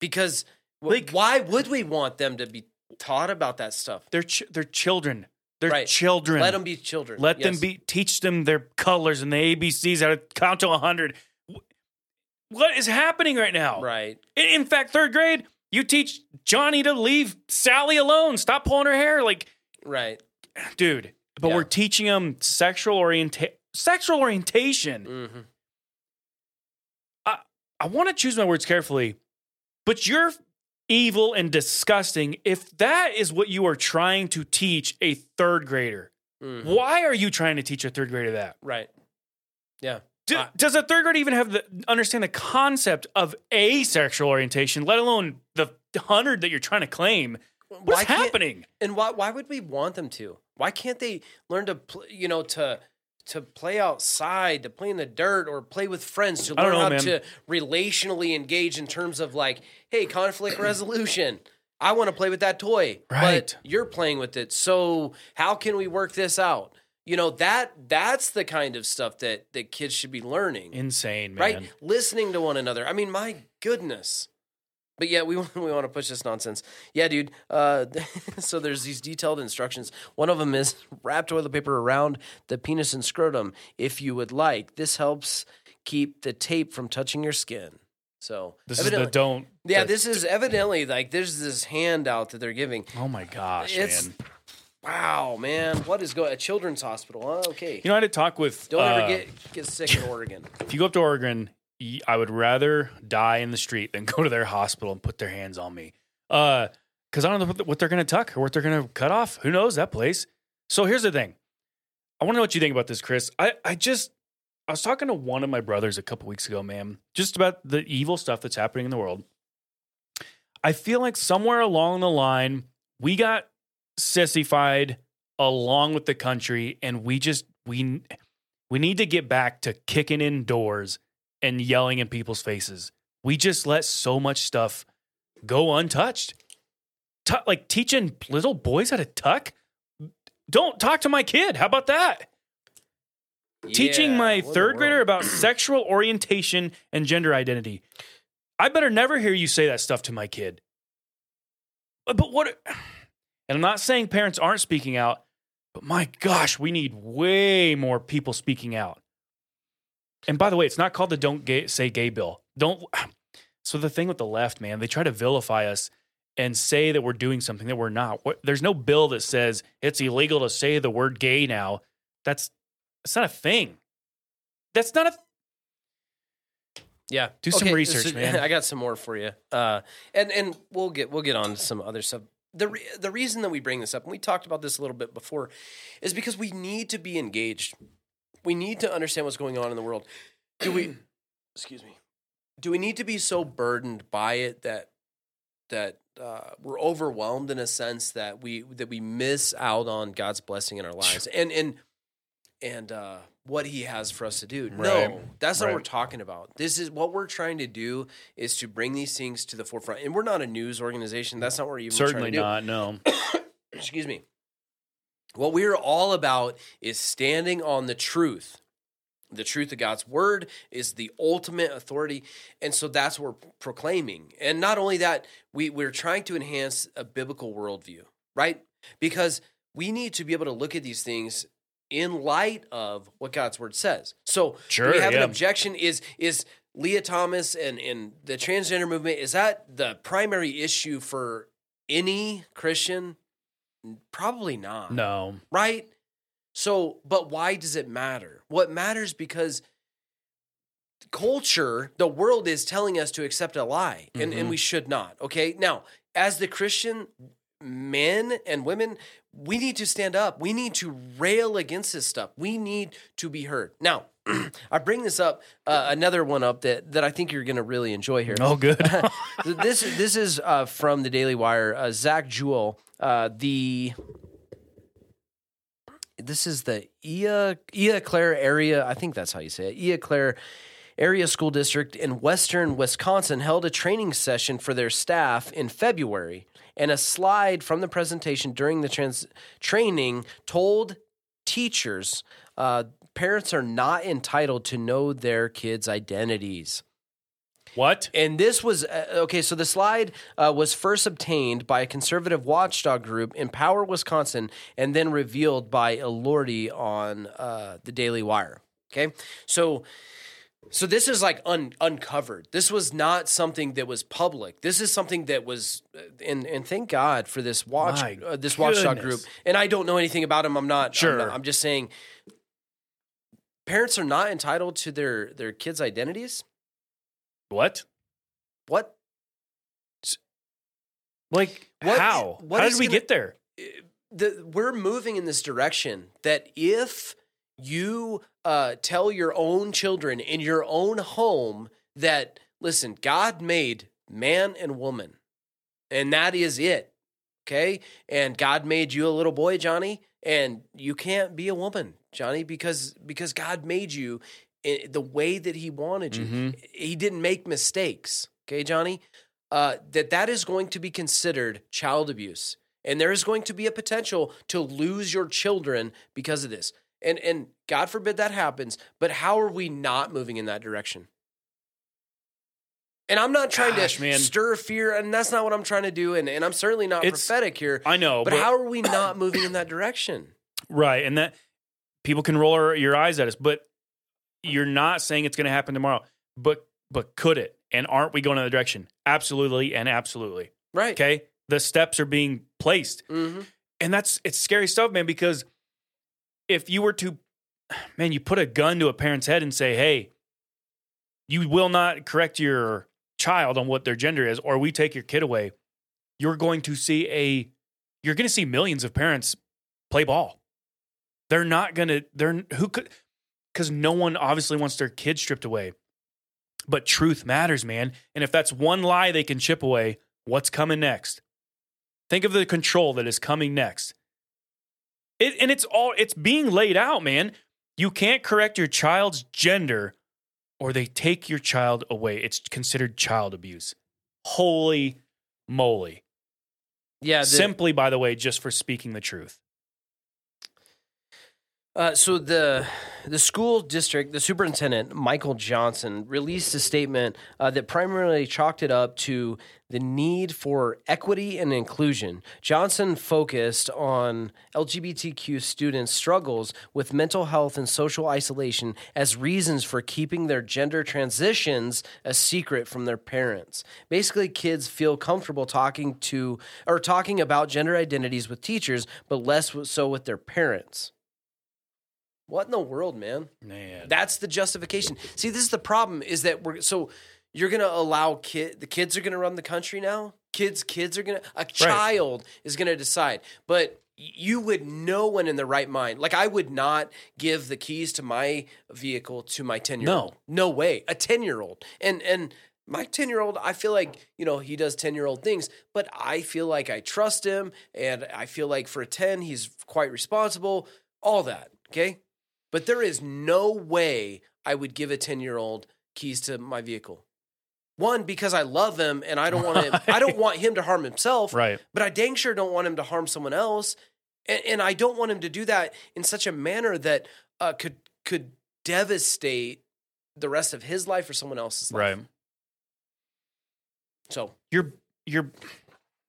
Because Like- why would we want them to be taught about that stuff? they're ch- they're children. They're Right. children. Let them be children. Let them be. Teach them their colors and the ABCs how to count to hundred. What is happening right now? right. In, in fact, third grade, you teach Johnny to leave Sally alone. Stop pulling her hair. Like, Right. dude. But Yeah. we're teaching them sexual orienta- sexual orientation. hmm I want to choose my words carefully, but you're evil and disgusting if that is what you are trying to teach a third grader. hmm Why are you trying to teach a third grader that? Right. Yeah. Do- I- does a third grader even have the understand the concept of asexual orientation, let alone the hundred that you're trying to claim? What's happening? And why why would we want them to? Why can't they learn to pl- you know to to play outside, to play in the dirt, or play with friends, to learn know, how man. to relationally engage in terms of like, hey, conflict <clears throat> resolution. I want to play with that toy, Right. but you're playing with it. So how can we work this out? You know that that's the kind of stuff that that kids should be learning, Insane, man. right? Listening to one another. I mean, my goodness. But yeah, we want, <laughs> we want to push this nonsense. Yeah, dude. Uh, <laughs> so there's these detailed instructions. One of them is wrap toilet paper around the penis and scrotum if you would like. This helps keep the tape from touching your skin. So This is the don't. yeah. the- This is evidently like there's this handout that they're giving. Oh my gosh, It's man. wow, man. What is going? A children's hospital? Huh? Okay. You know, I had to talk with. Don't uh, ever get get sick in Oregon. If you go up to Oregon, I would rather die in the street than <laughs> go to their hospital and put their hands on me. Uh, because I don't know what- they're going to tuck or what they're going to cut off. Who knows that place? So here's the thing. I want to know what you think about this, Chris. I, I just I was talking to one of my brothers a couple weeks ago, man, just about the evil stuff that's happening in the world. I feel like somewhere along the line we got sissified along with the country, and we just we we need to get back to kicking in doors and yelling in people's faces. We just let so much stuff go untouched. Tu- like teaching little boys how to tuck. Don't talk to my kid. How about that? teaching my what in the third grader about sexual orientation and gender identity. I better never hear you say that stuff to my kid. But, but what? And I'm not saying parents aren't speaking out, but my gosh, we need way more people speaking out. And by the way, it's not called the "Don't gay, Say Gay" bill. Don't. <sighs> So the thing with the left, man, they try to vilify us and say that we're doing something that we're not. There's no bill that says it's illegal to say the word "gay" now. That's that's not a thing. That's not a. Yeah, Do some research, <laughs> man. I got some more for you, uh, and and we'll get we'll get on to some other stuff. The re- the reason that we bring this up, and we talked about this a little bit before, is because we need to be engaged. We need to understand what's going on in the world. Do we? <clears throat> excuse me. Do we need to be so burdened by it that that uh, we're overwhelmed in a sense that we that we miss out on God's blessing in our lives and and and uh, what He has for us to do? Right. No, that's not what we're talking about. This is what we're trying to do is to bring these things to the forefront. And we're not a news organization. That's not what we're even Certainly trying to do. not. No. <coughs> Excuse me. What we're all about is standing on the truth. The truth of God's word is the ultimate authority. And so that's what we're proclaiming. And not only that, we, we're trying to enhance a biblical worldview, right? Because we need to be able to look at these things in light of what God's word says. So Sure, we have yeah. an objection is is Lia Thomas and, and the transgender movement, is that the primary issue for any Christian? Probably not No. right? So, but why does it matter? What matters because culture, the world is telling us to accept a lie, and, and Mhm. we should not. Okay. Now, as the Christian men and women, we need to stand up. We need to rail against this stuff. We need to be heard. Now, <clears throat> I bring this up, uh, another one up that, that I think you're going to really enjoy here. Oh, good. <laughs> <laughs> this this is uh, from the Daily Wire. Uh, Zach Jewell, uh, the this is the Ea Eau Claire area. I think that's how you say it. Eau Claire area school district in western Wisconsin held a training session for their staff in February, and a slide from the presentation during the trans- training told teachers uh, parents are not entitled to know their kids' identities. what? And this was uh, okay. So the slide uh, was first obtained by a conservative watchdog group, Empower Wisconsin, and then revealed by Elordi on uh, the Daily Wire. Okay, so so this is like un- uncovered. This was not something that was public. This is something that was, uh, and and thank God for this watch My uh, this watchdog group. And I don't know anything about them. I'm not I'm Sure. not- I'm just saying. Parents are not entitled to their their kids' identities. What? What? Like What- how? what how did we gonna- get there? the, we're moving in this direction that if you uh, tell your own children in your own home that listen god made man and woman and that is it okay? And god made you a little boy johnny and you can't be a woman johnny because because god made you the way that he wanted you. Mhm. he didn't make mistakes okay johnny? Uh, that that is going to be considered child abuse and there is going to be a potential to lose your children because of this and and god forbid that happens but how are we not moving in that direction and i'm not trying Gosh, to man. stir fear and that's not what i'm trying to do and, and i'm certainly not It's- prophetic here I know, but, but, how are we not moving in that direction right, and that people can roll our- your eyes at us, but you're not saying it's going to happen tomorrow. But but could it? And aren't we going in the direction? Absolutely and absolutely. right Okay, the steps are being placed. hmm and that's it's scary stuff, man. Because if you were to, man, you put a gun to a parent's head and say, "Hey, you will not correct your child on what their gender is, or we take your kid away," you're going to see a, you're going to see millions of parents play ball. They're not going to. They're who could, because no one obviously wants their kid stripped away. But truth matters, man. And if that's one lie they can chip away, what's coming next? Think of the control that is coming next. It, and it's all it's being laid out, man. You can't correct your child's gender or they take your child away. It's considered child abuse. Holy moly. yeah the, Simply, by the way, just for speaking the truth. Uh, so the the school district, the superintendent Michael Johnson released a statement uh, that primarily chalked it up to the need for equity and inclusion. Johnson focused on LGBTQ students' struggles with mental health and social isolation as reasons for keeping their gender transitions a secret from their parents. Basically, kids feel comfortable talking to or talking about gender identities with teachers, but less so with their parents. What in the world, man? Man. That's the justification. See, this is the problem is that we're so you're going to allow kid the kids are going to run the country now? Kids kids are going to a child is going to decide. But you would no one in the right mind. Like I would not give the keys to my vehicle to my 10-year-old. No. no way. A 10-year-old. And and my 10 year old, I feel like, you know, he does 10 year old things, but I feel like I trust him and I feel like for a 10, he's quite responsible, all that. Okay. But there is no way I would give a 10 year old keys to my vehicle. One, because I love him and I don't want him, I don't <laughs> want him to harm himself. Right. But I dang sure don't want him to harm someone else. And, and I don't want him to do that in such a manner that uh, could could devastate the rest of his life or someone else's life. Right. So You're you're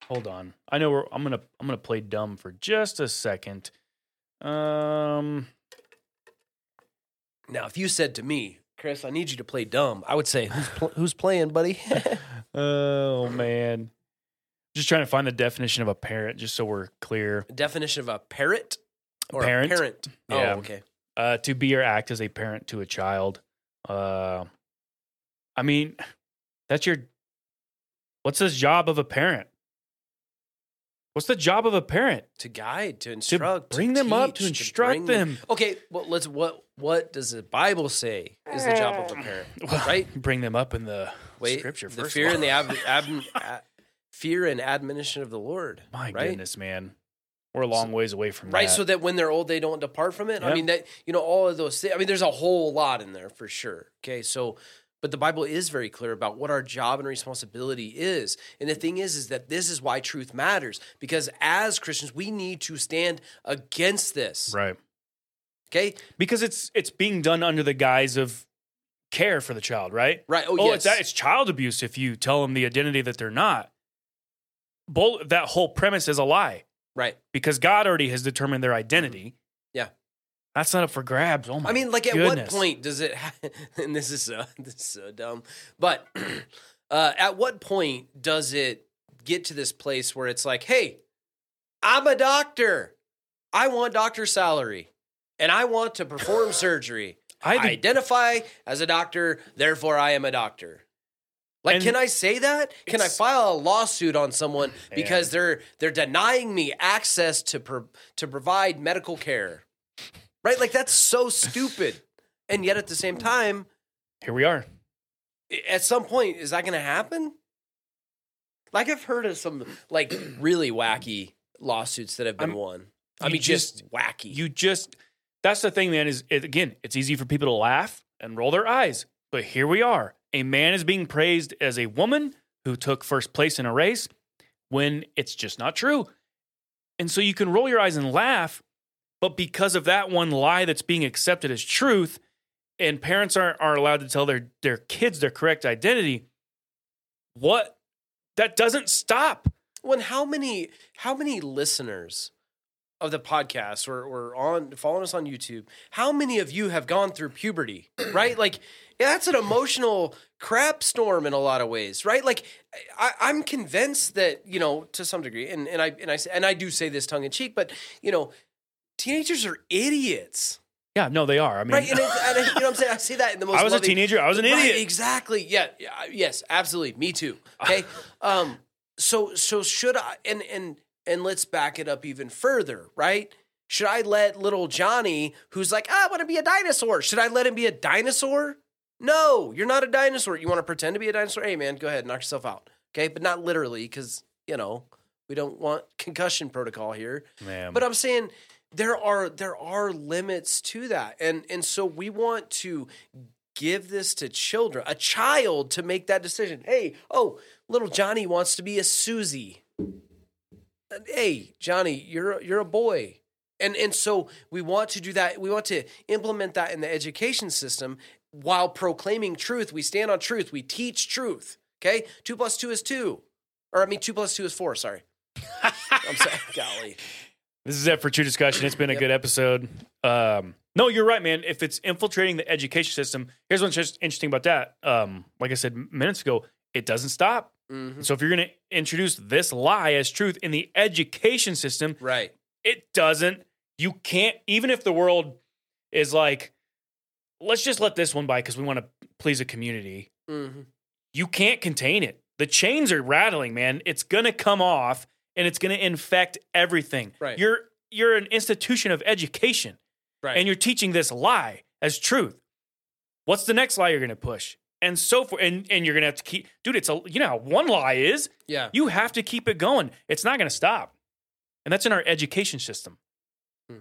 hold on. I know we're I'm gonna I'm gonna play dumb for just a second. Um now, if you said to me, Chris, I need you to play dumb, I would say, who's, pl- who's playing, buddy? <laughs> oh man. Just trying to find the definition of a parent, just so we're clear. definition of a parrot or Parent? a parent? Yeah. Oh, okay. Uh, to be or act as a parent to a child. Uh, I mean, that's your. What's the job of a parent? What's the job of a parent? To guide, to instruct, bring them up, to teach, instruct bring them. Okay, well, let's. What what does the Bible say is the job of a eh. parent? Right? Bring them up in the Wait, scripture the fear and the all. ab, ab, a- fear and admonition of the Lord. My right? goodness, man, we're a long ways away from that. Right, that. so that when they're old, they don't depart from it. I mean that you know all of those things. I mean, there's a whole lot in there for sure. Okay, so but the Bible is very clear about what our job and responsibility is. And the thing is, is that this is why truth matters because as Christians, we need to stand against this. right Okay, because it's it's being done under the guise of care for the child, right? right. Oh, Oh, yes, it's that, it's child abuse if you tell them the identity that they're not. Bull, that whole premise is a lie right. because God already has determined their identity. Yeah. That's not up for grabs. Oh my I mean, like, at what point does it? Ha- <laughs> and this is so <laughs> this is so dumb, but <clears throat> uh, at what point does it get to this place where it's like, hey, I'm a doctor, I want doctor salary, and I want to perform <sighs> surgery. I I identify as a doctor, therefore I am a doctor. Like, And can I say that? Can I file a lawsuit on someone <sighs> because they're they're denying me access to pro- to provide medical care? Right? Like that's so <sighs> stupid. And yet at the same time, Here we are. at some point, is that going to happen? Like I've heard of some like <clears throat> really wacky lawsuits that have been I'm- won. I mean, just, wacky. You just that's the thing, man. Is it, again, it's easy for people to laugh and roll their eyes, but here we are. A man is being praised as a woman who took first place in a race when it's just not true. And so you can roll your eyes and laugh, but because of that one lie that's being accepted as truth, and parents aren't are allowed to tell their their kids their correct identity, what that doesn't stop. When how many how many listeners of the podcast or, or on following us on YouTube, how many of you have gone through puberty? <clears throat> Right? Like that's an emotional crap storm in a lot of ways, right? Like I, I'm convinced that, you know, to some degree, and, and I and I say- and I do say this tongue in cheek, but you know, teenagers are idiots. Yeah, no, they are. I mean, Right, and, and I- you know what I'm saying. I say that in the <laughs> most. I was a teenager. I was an Right, idiot. exactly. Yeah, yeah. Yes. Absolutely. Me too. Okay. <sighs> um. So so should I? And and and let's back it up even further. Right. Should I let little Johnny, who's like, "Ah, I want to be a dinosaur, should I let him be a dinosaur? No, you're not a dinosaur. You want to pretend to be a dinosaur? Hey, man, go ahead, knock yourself out. Okay, but not literally, because you know we don't want concussion protocol here. Man. But I'm saying there are there are limits to that. And and so we want to give this to children, a child to make that decision. Hey, oh, little Johnny wants to be a Susie. Hey, Johnny, you're a- you're a boy. And and so we want to do that. We want to implement that in the education system while proclaiming truth. We stand on truth. We teach truth. Okay, two plus two is two, or I mean, two plus two is four. Sorry, <laughs> I'm sorry. Golly, This is it for True Discussion. It's been a Yep. good episode. Um, no, you're right, man. If it's infiltrating the education system, here's what's just interesting about that. Um, like I said minutes ago, it doesn't stop. Mhm. So if you're going to introduce this lie as truth in the education system, right? it doesn't. You can't, even if the world is like, let's just let this one by because we want to please a community. hmm You can't contain it. The chains are rattling, man. It's gonna come off and it's gonna infect everything. Right. You're you're an institution of education Right. and you're teaching this lie as truth. What's the next lie you're gonna push? And so forth. And and you're gonna have to keep dude, it's a you know how one lie is. yeah. You have to keep it going. It's not gonna stop. And that's in our education system. hmm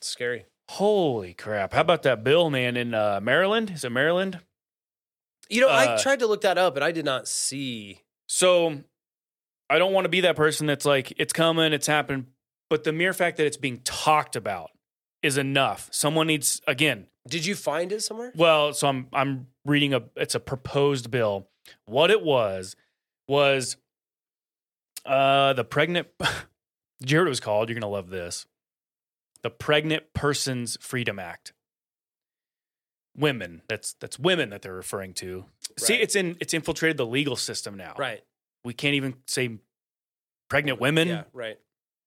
Scary. Holy crap. How about that bill, man, in uh, Maryland? Is it Maryland? You know, I Uh, tried to look that up, and I did not see. So I don't want to be that person that's like, it's coming, it's happening. But the mere fact that it's being talked about is enough. Someone needs, again, Did you find it somewhere? well, so I'm I'm reading a it's a proposed bill. What it was was uh the pregnant <laughs> did you hear what it was called? You're gonna love this. The Pregnant Persons Freedom Act. Women. That's that's women that they're referring to. See, it's in it's infiltrated the legal system now. Right. We can't even say pregnant women. Yeah. Right.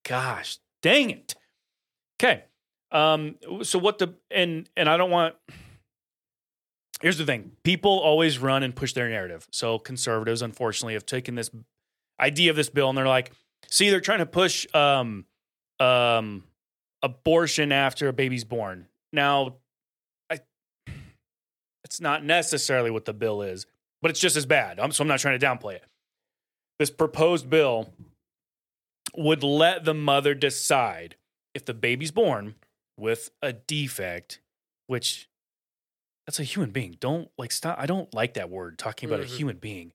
Gosh, dang it. Okay. Um, so what the and and I don't want here's the thing. People always run and push their narrative. So conservatives, unfortunately, have taken this idea of this bill and they're like, see, they're trying to push um um abortion after a baby's born. Now I it's not necessarily what the bill is, but it's just as bad. I'm, so I'm not trying to downplay it. This proposed bill would let the mother decide if the baby's born with a defect, which that's a human being. Don't like stop. I don't like that word talking about Mhm. a human being.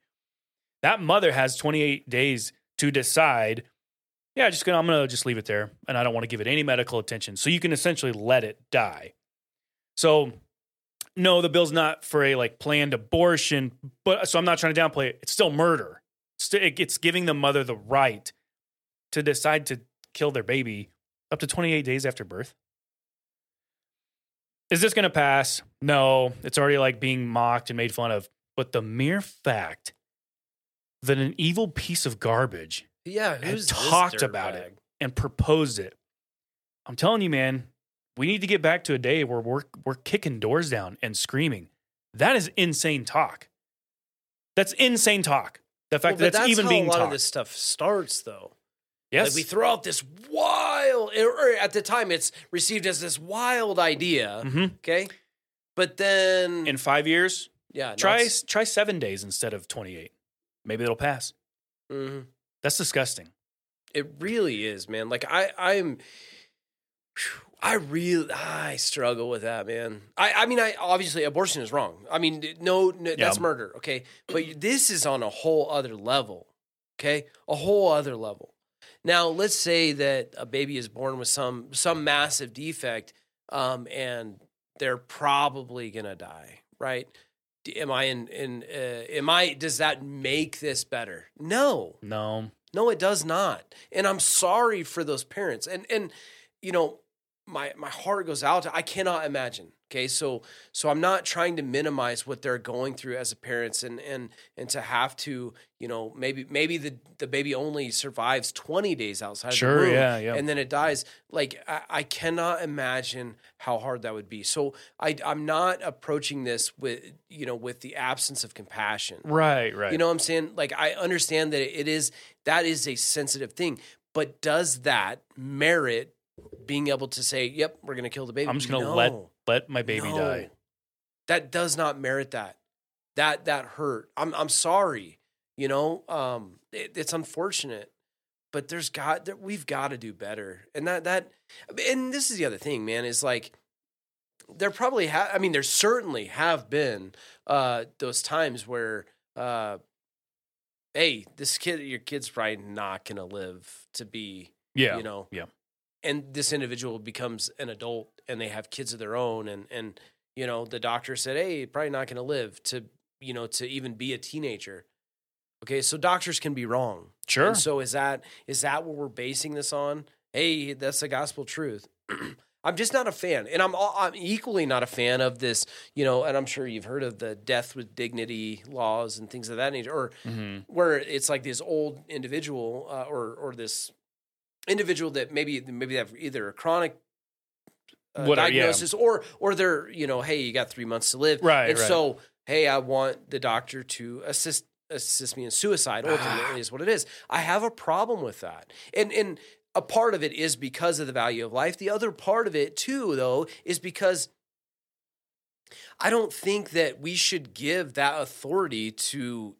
That mother has 28 days to decide. Yeah, just gonna I'm gonna just leave it there, and I don't want to give it any medical attention. So you can essentially let it die. So no, the bill's not for a like planned abortion, but so I'm not trying to downplay it. It's still murder. It's giving the mother the right to decide to kill their baby up to 28 days after birth. Is this going to pass? No, it's already like being mocked and made fun of. But the mere fact that an evil piece of garbage Yeah. Who's talked about dirtbag? it and proposed it, I'm telling you, man, we need to get back to a day where we're we're kicking doors down and screaming. That is insane talk. That's insane talk. The fact Well, that that's, even being a lot talked. of this stuff starts, though. Yes, Like we throw out this wild, or at the time, it's received as this wild idea. Mhm. Okay, but then in five years, yeah, try try seven days instead of 28. Maybe it'll pass. hmm That's disgusting. It really is, man. Like I, I'm. I really, I struggle with that, man. I, I mean, I obviously abortion is wrong. I mean, no, no that's Yeah. murder, okay. But this is on a whole other level, okay, a whole other level. Now, let's say that a baby is born with some some massive defect, um, and they're probably gonna die, right? Am I in? In uh, am I? Does that make this better? No, No. no, it does not. And I'm sorry for those parents. And and you know, my my heart goes out to I cannot imagine. Okay. So so I'm not trying to minimize what they're going through as a parents and and and to have to, you know, maybe maybe the the baby only survives 20 days outside Sure, of the womb yeah, yeah. and then it dies. Like I, I cannot imagine how hard that would be. So I I'm not approaching this with you know with the absence of compassion. Right, right. You know what I'm saying? Like I understand that it is that is a sensitive thing, but does that merit being able to say, "Yep, we're going to kill the baby"? I'm just gonna No. let let my baby No. die. That does not merit that. That that hurt. I'm I'm sorry. You know, um, it, it's unfortunate, but there's got there, we've got to do better. And that that and this is the other thing, man. Is like there probably have. I mean, there certainly have been uh, those times where, uh, hey, this kid, your kid's probably not gonna live to be Yeah. you know, yeah. And this individual becomes an adult and they have kids of their own and and you know the doctor said hey probably not going to live to you know to even be a teenager okay so doctors can be wrong Sure. and so is that is that what we're basing this on hey that's the gospel truth <clears throat> i'm just not a fan and i'm i'm equally not a fan of this you know and i'm sure you've heard of the death with dignity laws and things of that nature or Mhm. where it's like this old individual uh, or or this individual that maybe maybe they have either a chronic uh, yeah. diagnosis or or they're you know hey you got three months to live Right, and right. so hey I want the doctor to assist assist me in suicide ultimately is what it is I have a problem with that and and a part of it is because of the value of life the other part of it too though is because I don't think that we should give that authority to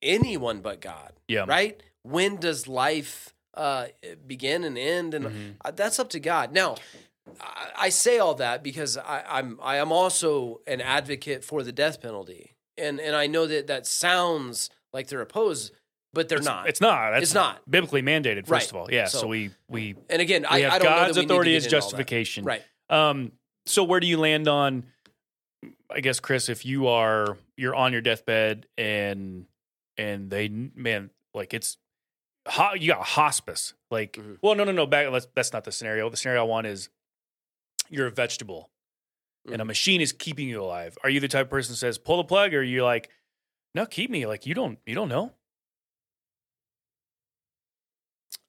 anyone but God Yeah. right? When does life uh, begin and end? And Mhm. uh, that's up to God. Now, I, I say all that because I, I'm I am also an advocate for the death penalty, and and I know that that sounds like they're opposed, but they're It's not. It's not. That's It's not. biblically mandated. First Right. of all, yeah. So, So- we we and again, we I, have I don't know God's authority get as into all that. justification. right? Um. So where do you land on? I guess Chris, if you are you're on your deathbed and and they man like it's ho- you got hospice like Mhm. well no no no back let's, that's not the scenario the scenario I want is you're a vegetable and a Mhm. machine is keeping you alive are you the type of person that says pull the plug or you're you like no keep me like you don't you don't know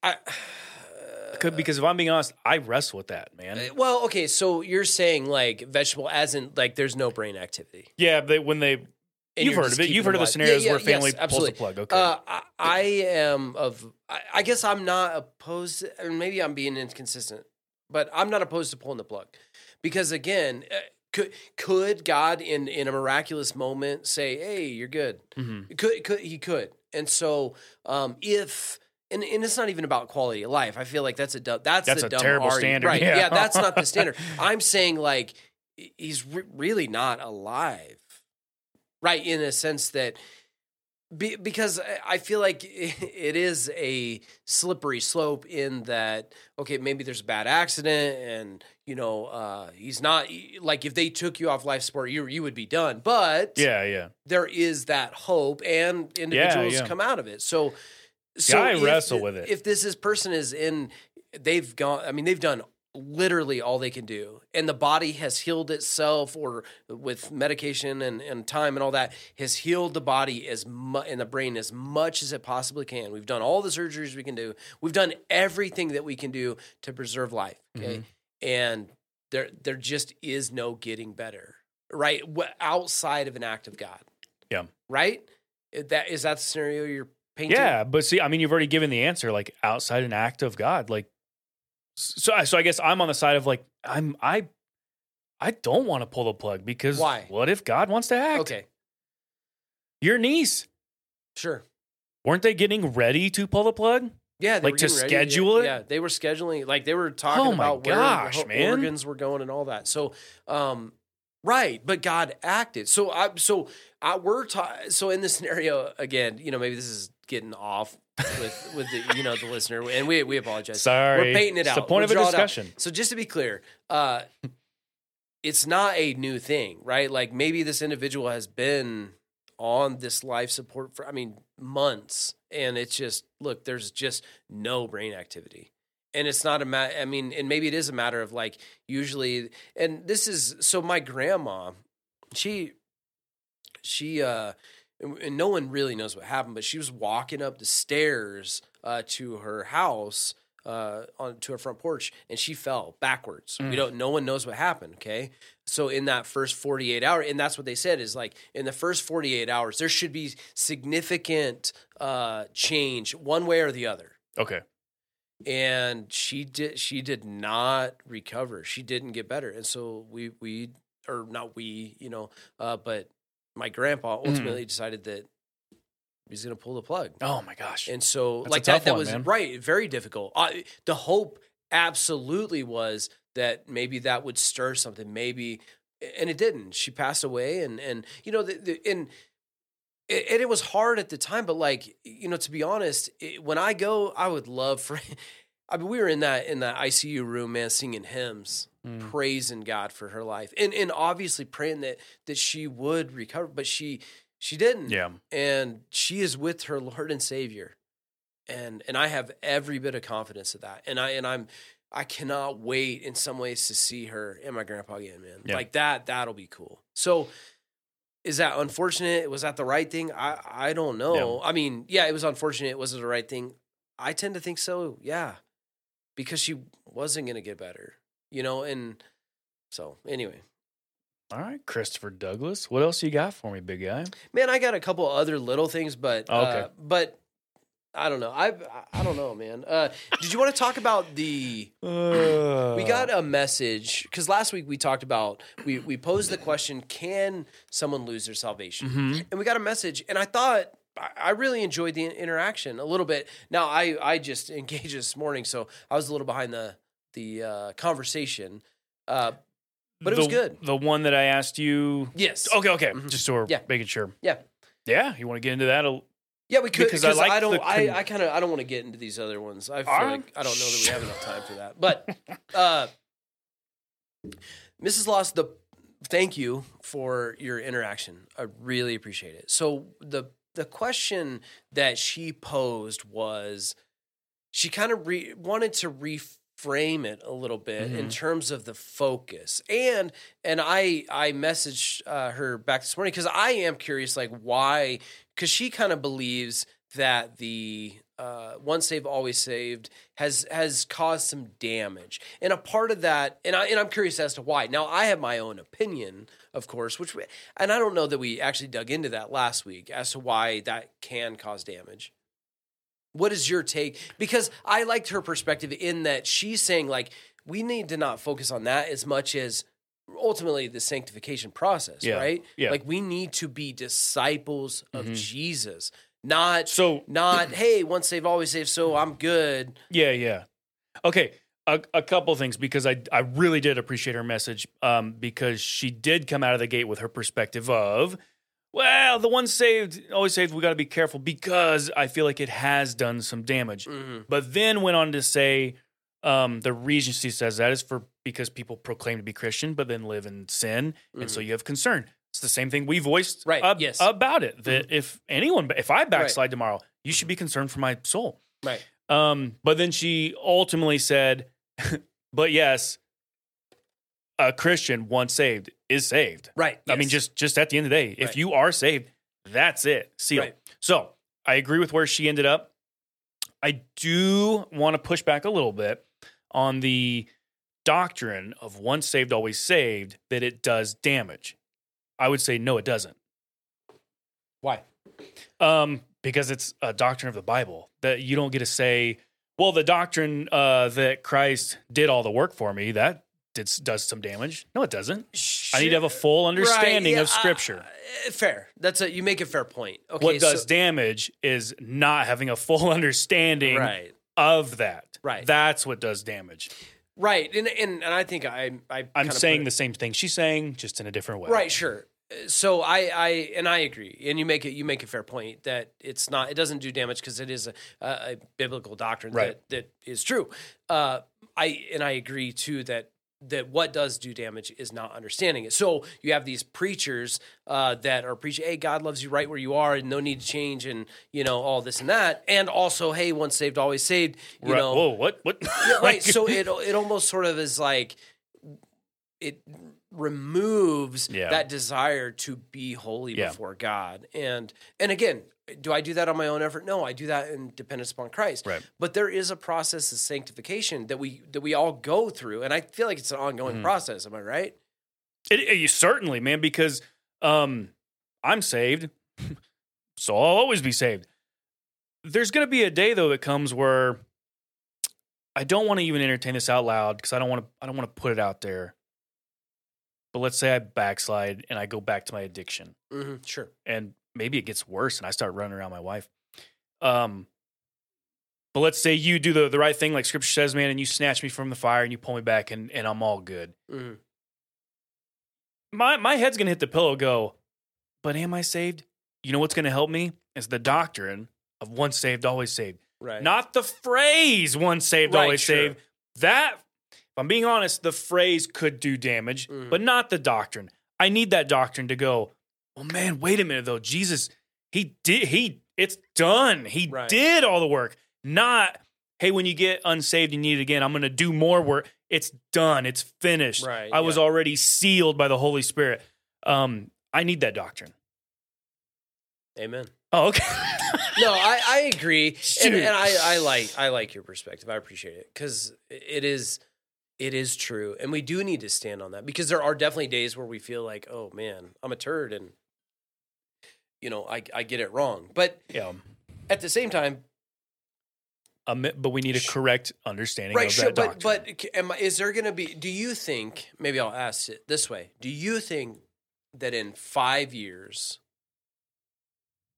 I, <sighs> Could- because if I'm being honest I wrestle with that man Uh, well, okay, so you're saying like vegetable, as in like there's no brain activity. yeah they, when they and you've heard of it you've heard of the scenarios Yeah, where family yes, pulls the plug okay Uh, I, I am of. I, I guess I'm not opposed. To, maybe I'm being inconsistent, but I'm not opposed to pulling the plug, because again, uh, could could God in in a miraculous moment say, "Hey, you're good"? Mhm. Could could he could? And so, um, if and, and it's not even about quality of life. I feel like that's a du- that's That's the a dumb terrible argument. standard, right? yeah. Yeah. that's not the <laughs> standard. I'm saying like he's re- really not alive, right? In a sense that be, because I- I feel like <laughs> it is a slippery slope in that okay maybe there's a bad accident and you know uh, he's not like if they took you off life support you you would be done but yeah yeah there is that hope and individuals yeah. come out of it so so I if wrestle with it. if this is person is in they've gone i mean they've done literally all they can do and the body has healed itself or with medication and, and time and all that has healed the body as mu- and the brain as much as it possibly can we've done all the surgeries we can do we've done everything that we can do to preserve life okay Mm-hmm. and there there just is no getting better right outside of an act of god Yeah. right that is that the scenario you're painting Yeah, but see, I mean, you've already given the answer. Like outside an act of God, like so. I- So I guess I'm on the side of like I'm I I don't want to pull the plug because Why? What if God wants to act? okay Your niece sure weren't they getting ready to pull the plug? Yeah, they Like, were to ready. schedule yeah, it? Yeah, they were scheduling. Like they were talking Oh about where gosh, ho- man. organs were going and all that. So, um, right, but God acted. So, I so I we're ta- so in this <laughs> scenario again. You know, maybe this is getting off with with the you know the listener, and we we apologize. Sorry, we're painting it It's out. the point We'll of a draw it out. discussion. So just to be clear, uh, it's not a new thing, right? Like maybe this individual has been on this life support for, I mean, months, and it's just look, there's just no brain activity. And it's not a matter, I mean, and maybe it is a matter of like, usually, and this is so my grandma, she, she, uh, and and no one really knows what happened, but she was walking up the stairs uh, to her house uh, on to her front porch, and she fell backwards. We Mm. don't. No one knows what happened. Okay, so in that first forty eight hour, and that's what they said is like in the first forty eight hours, there should be significant uh, change one way or the other. Okay. And she did. She did not recover. She didn't get better, and so we we or not we, you know, uh, but my grandpa ultimately decided that he's going to pull the plug. Oh my gosh. And so, That's like that, that one, was man. right, very difficult. Uh, the hope absolutely was that maybe that would stir something, maybe, and it didn't. She passed away, and and you know, the, the, and it, and it was hard at the time, but like you know, to be honest, it, when I go, I would love for. <laughs> I mean, we were in that in that ICU room, man, singing hymns, Mm. praising God for her life, and and obviously praying that that she would recover, but she she didn't. Yeah. and she is with her Lord and Savior, and and I have every bit of confidence of that, and I and I'm I cannot wait in some ways to see her and my grandpa again, man. Yeah. Like that, that'll be cool. So. Is that unfortunate? Was that the right thing? I I don't know. I mean, yeah, it was unfortunate. Was it the right thing? I tend to think so. Yeah, because she wasn't going to get better, you know. And so, anyway, All right, Christopher Douglas. What else you got for me, big guy? man, I got a couple other little things, but Oh, okay. uh, but I don't know. I I don't know, man. Uh, did you want to talk about the? We got a message because last week we talked about we we posed the question: Can someone lose their salvation? Mhm. And we got a message, and I thought I- I really enjoyed the interaction a little bit. Now I I just <laughs> engaged this morning, so I was a little behind the the uh, conversation, uh, but it was good. The one that I asked you. Yes. Okay, okay. Mhm. Just so we're Yeah. making sure. Yeah. Yeah. You want to get into that? a- Yeah, we could Because I like I don't. the con- I, I kind of I don't want to get into these other ones. I feel Ah, like I don't know that we have enough time for that. <laughs> But uh, Mrs. Lost, the thank you for your interaction. I really appreciate it. So the the question that she posed was she kind of re- wanted to reframe it a little bit in Mhm. terms of the focus and and i i messaged uh, her back this morning because i am curious like why because she kind of believes that the uh, once saved always saved has has caused some damage and a part of that and i and i'm curious as to why now i have my own opinion of course which we, and i don't know that we actually dug into that last week as to why that can cause damage what is your take? Because I liked her perspective in that she's saying like we need to not focus on that as much as ultimately the sanctification process, Yeah, right? yeah. Like we need to be disciples of Mhm. Jesus, not So not hey, once they've always saved, so I'm good. Yeah, yeah. Okay, a, a couple things because I I really did appreciate her message um, because she did come out of the gate with her perspective of, well, the one saved always saved. We got to be careful because I feel like it has done some damage. Mhm. But then went on to say um, the reason she says that is for because people proclaim to be Christian but then live in sin, and so you have concern. It's the same thing we voiced Right, ab- yes. about it. That if anyone, if I backslide tomorrow, you should be concerned for my soul. Right. Um, but then she ultimately said, <laughs> "But yes, a Christian once saved is saved. Right. I mean, just just at the end of the day, if Right. you are saved, that's it. Seal. Right. So I agree with where she ended up. I do want to push back a little bit on the doctrine of once saved, always saved, that it does damage. I would say no, it doesn't. why? Um, because it's a doctrine of the Bible that you don't get to say, well, the doctrine uh, that Christ did all the work for me, that did, does some damage. No, it doesn't. I need to have a full understanding Right, yeah, of Scripture. uh, fair. That's a you make a fair point. Okay. what does so- damage is not having a full <laughs> understanding right. of that. Right. That's what does damage. Right. And and, and I think I I I'm saying the same thing she's saying, just in a different way. Right, sure. So I, I and I agree, and you make it you make a fair point that it's not it doesn't do damage because it is a, a, a biblical doctrine Right. that that is true. Uh, I and I agree too that that what does do damage is not understanding it. So you have these preachers uh, that are preaching, "Hey, God loves you right where you are, and no need to change," and you know all this and that, and also, "Hey, once saved, always saved." You Right. know, Whoa, what? What? yeah, <laughs> right. So it it almost sort of is like it removes Yeah. that desire to be holy Yeah. before God. And and again, do I do that on my own effort? No, I do that in dependence upon Christ. Right. But there is a process of sanctification that we that we all go through, and I feel like it's an ongoing Mhm. process. Am I right? It, it- certainly, man, because um, I'm saved, <laughs> so I'll always be saved. There's going to be a day though that comes where I don't want to even entertain this out loud because I don't want to. I don't want to put it out there. But let's say I backslide and I go back to my addiction, Mm-hmm, Sure. and maybe it gets worse, and I start running around my wife. Um, but let's say you do the the right thing, like Scripture says, man, and you snatch me from the fire and you pull me back, and and I'm all good hmm my my head's gonna hit the pillow. Go, but am I saved? You know what's gonna help me is the doctrine of once saved, always saved. Right. not the phrase "once saved, Right, always sure. saved." That, if I'm being honest, the phrase could do damage, Mhm. but not the doctrine. I need that doctrine to go. Well, man, wait a minute though. Jesus, he did. He it's done. He Right. did all the work. Not hey, when you get unsaved, you need it again. I'm going to do more work. It's done. It's finished. Right, I was already sealed by the Holy Spirit. Um, I need that doctrine. Amen. Oh, okay. <laughs> No, I, I agree, and, and I, I like I like your perspective. I appreciate it because it is it is true, and we do need to stand on that because there are definitely days where we feel like, oh man, I'm a turd, and you know I I get it wrong, but yeah. at the same time, Um, but we need a correct understanding right? of Sure, that but doctrine. but c- am, is there going to be? Do you think? Maybe I'll ask it this way: Do you think that in five years,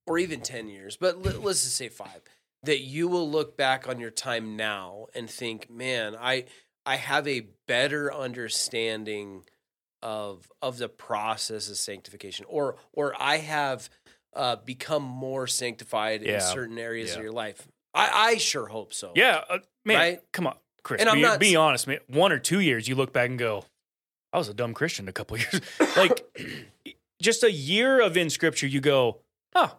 or even ten years, but let, let's just say five, that you will look back on your time now and think, "Man, I I have a better understanding of of the process of sanctification," or or I have uh, become more sanctified Yeah. in certain areas Yeah. of your life. I, I sure hope so. yeah, uh, man, Right? come on, Chris. And I'm be, not be honest, man. One or two years, you look back and go, "I was a dumb Christian a couple <laughs> years." like, <clears throat> just a year of in Scripture, you go, "Oh,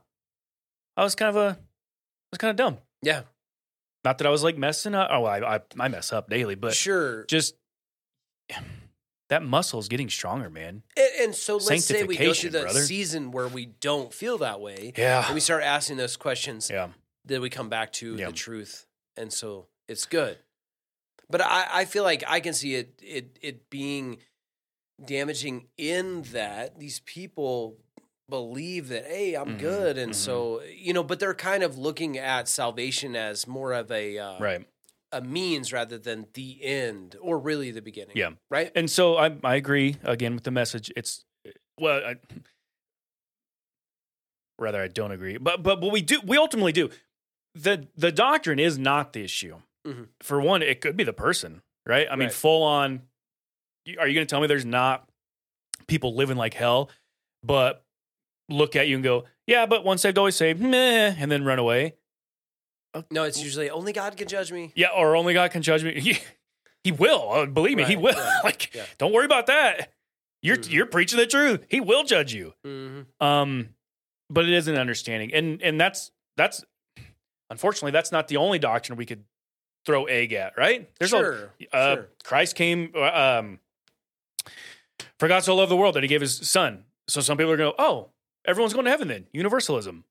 I was kind of a, I was kind of dumb." yeah, Not that I was like messing up. Oh, I I, I mess up daily, but sure. just that muscle is getting stronger, man. And, and so let's say we go through the brother. season where we don't feel that way, Yeah, and we start asking those questions. yeah, Then we come back to Yeah. the truth, and so it's good. But I, I feel like I can see it it it being damaging in that these people believe that hey I'm Mhm, good, and mhm. so you know, but they're kind of looking at salvation as more of a uh, right. A means rather than the end or really the beginning. Yeah. right. And so I I agree again with the message. It's well, I, rather I don't agree, but but but we do we ultimately do. the The doctrine is not the issue. Mhm. For one, it could be the person, right? I mean, full on. Are you going to tell me there's not people living like hell, but look at you and go, yeah, but once saved, always saved, meh, and then run away? No, it's usually only God can judge me. Yeah, or only God can judge me. <laughs> He, he will. Uh, believe me, he Right, will. yeah, <laughs> like, yeah. don't worry about that. You're Mhm. you're preaching the truth. He will judge you. Mm-hmm. Um, but it is an understanding, and and that's that's unfortunately that's not the only doctrine we could throw egg at. Right? There's sure, a uh, sure. Christ came. uh, Um, for God so loved the world that He gave His Son. So some people are going, oh, everyone's going to heaven then. Universalism.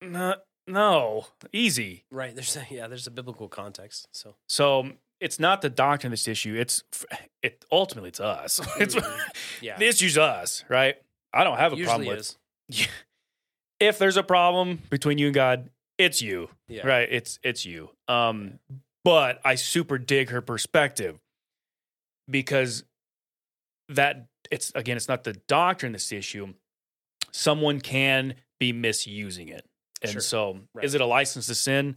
No, no, easy. Right. There's a, yeah. There's a biblical context. So So it's not the doctrine that's the issue. It's it ultimately it's us. <laughs> It's yeah, the issue's us, right? I don't have a usually problem with is. <laughs> if there's a problem between you and God, it's you, Yeah. right? It's it's you. Um, but I super dig her perspective because that it's again, it's not the doctrine that's the issue. Someone can be misusing it, and Sure. so Right. is it a license to sin?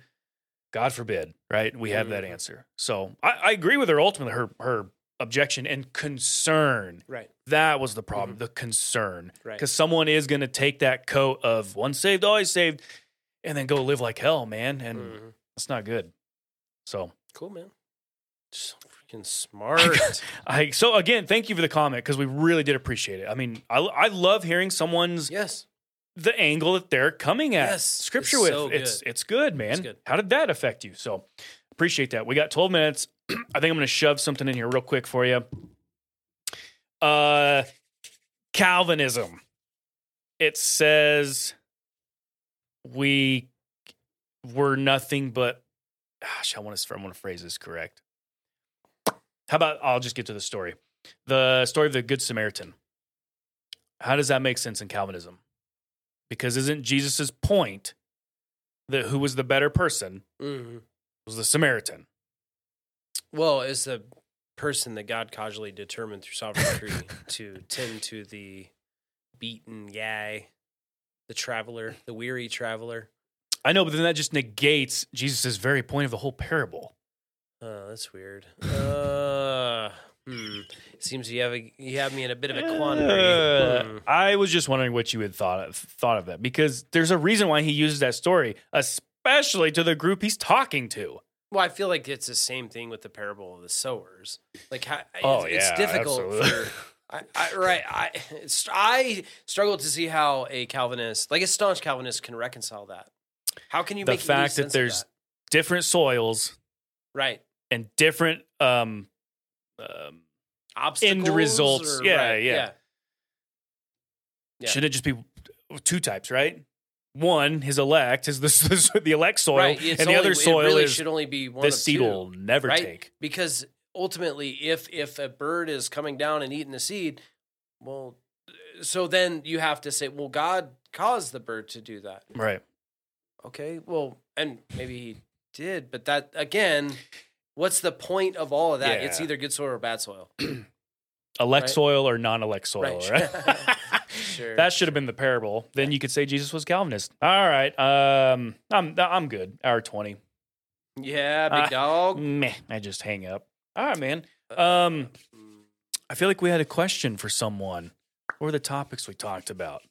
God forbid, right? We have that Mhm. answer. So I, I agree with her. Ultimately, her her objection and concern Right. that was the problem, the concern. Mm-hmm. Right. Because someone is going to take that coat of once saved, always saved, and then go live like hell, man. And Mhm. that's not good. So Cool, man. So freaking <laughs> smart. I so again, thank you for the comment because we really did appreciate it. I mean, I I love hearing someone's yes. The angle that they're coming at Yes, scripture it's with. so It's good. it's good, man. It's good. How did that affect you? So appreciate that. We got 12 minutes. <clears throat> I think I'm going to shove something in here real quick for you. Uh Calvinism. It says we were nothing but gosh, I want to I want to phrase this correct. How about I'll just get to the story. The story of the good Samaritan. How does that make sense in Calvinism? Because isn't Jesus' point that who was the better person hmm was the Samaritan? Well, as the person that God casually determined through sovereignty <laughs> to tend to the beaten guy, the traveler, the weary traveler. I know, but then that just negates Jesus' very point of the whole parable. Oh, that's weird. Uh, hmm. Seems you have a, you have me in a bit of a quandary. Uh. I was just wondering what you had thought of, thought of that because there's a reason why he uses that story, especially to the group he's talking to. Well, I feel like it's the same thing with the parable of the sowers. Like, how, Oh, it's, it's difficult absolutely. for. I, I, right, I I struggle to see how a Calvinist, like a staunch Calvinist, can reconcile that. How can you The fact that there's different soils right and different um, um obstacles results. or- Yeah, right, yeah. Yeah. should it just be two types, right? One, his elect <laughs> is the the elect soil, right. And the other soil really is should only be one this seed two, will never right? take. because ultimately, if if a bird is coming down and eating the seed, well, so then you have to say, well, God caused the bird to do that. Right. Okay, well, and maybe he did, but that again, what's the point of all of that? It's either good soil or bad soil. <clears throat> Elect Right. soil or non-elect soil, Right. right? <laughs> Sure. that should have been the parable. Then you could say Jesus was Calvinist. All right. Um, I'm I'm good. Hour twenty. Yeah, big Uh, dog. Meh. I just hang up. All right, man. Um, I feel like we had a question for someone. What were the topics we talked about?